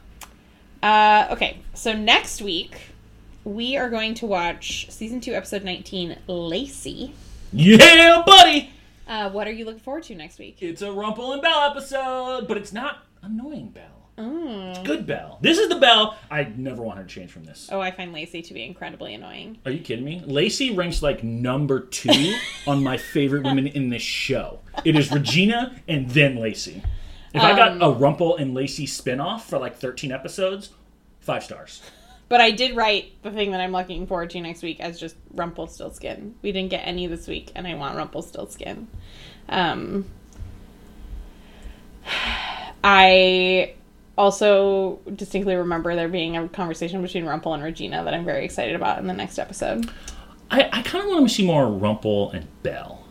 Uh, okay, so next week we are going to watch season two, episode nineteen, Lacey. Yeah, buddy. Uh, what are you looking forward to next week? It's a Rumple and Belle episode, but it's not annoying Belle. Mm. Good Belle. This is the Belle. I never want her to change from this. Oh, I find Lacey to be incredibly annoying. Are you kidding me? Lacey ranks like number two on my favorite women in this show. It is Regina and then Lacey. If I got a Rumple and Lacey spinoff for like 13 episodes, five stars. But I did write the thing that I'm looking forward to next week as just Rumpelstiltskin. We didn't get any this week, and I want Rumpelstiltskin. Um, I also distinctly remember there being a conversation between Rumpel and Regina that I'm very excited about in the next episode. I, I kind of want to see more Rumple and Belle.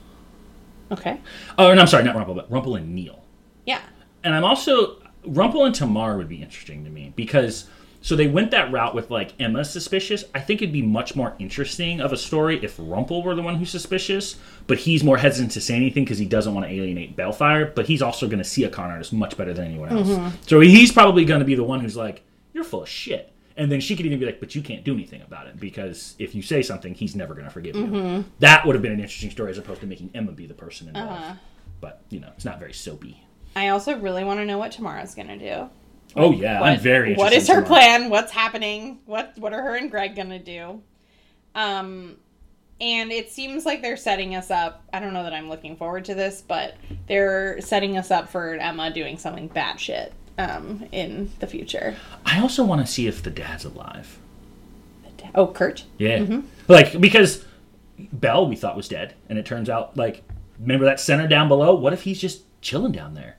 Okay. Oh, no, I'm sorry, not Rumple, but Rumple and Neal. Yeah. And I'm also Rumple and Tamara would be interesting to me because so they went that route with like Emma suspicious. I think it'd be much more interesting of a story if Rumple were the one who's suspicious, but he's more hesitant to say anything because he doesn't want to alienate Baelfire. But he's also going to see a con artist much better than anyone else. Mm-hmm. So he's probably going to be the one who's like, "You're full of shit," and then she could even be like, "But you can't do anything about it because if you say something, he's never going to forgive you." Mm-hmm. That would have been an interesting story as opposed to making Emma be the person involved. Uh-huh. But you know, it's not very soapy. I also really want to know what Tamara's gonna do. Oh yeah, I'm very. What is her tomorrow. plan? What's happening? What What are her and Greg gonna do? Um, and it seems like they're setting us up. I don't know that I'm looking forward to this, but they're setting us up for Emma doing something batshit um, in the future. I also want to see if the dad's alive. Oh, Kurt. Yeah, like because Belle we thought was dead, and it turns out like remember that center down below. What if he's just chilling down there?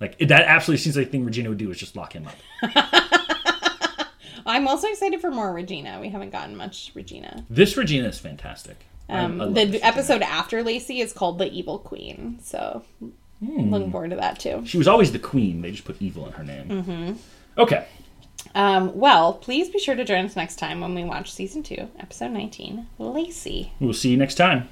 Like that absolutely seems like the thing Regina would do is just lock him up. I'm also excited for more Regina. We haven't gotten much Regina. This Regina is fantastic. Um, I the episode after Lacey is called The Evil Queen, so Hmm. looking forward to that too. She was always the queen. They just put evil in her name. Mm-hmm. Okay. Um, well, please be sure to join us next time when we watch season two, episode 19, Lacey. We'll see you next time.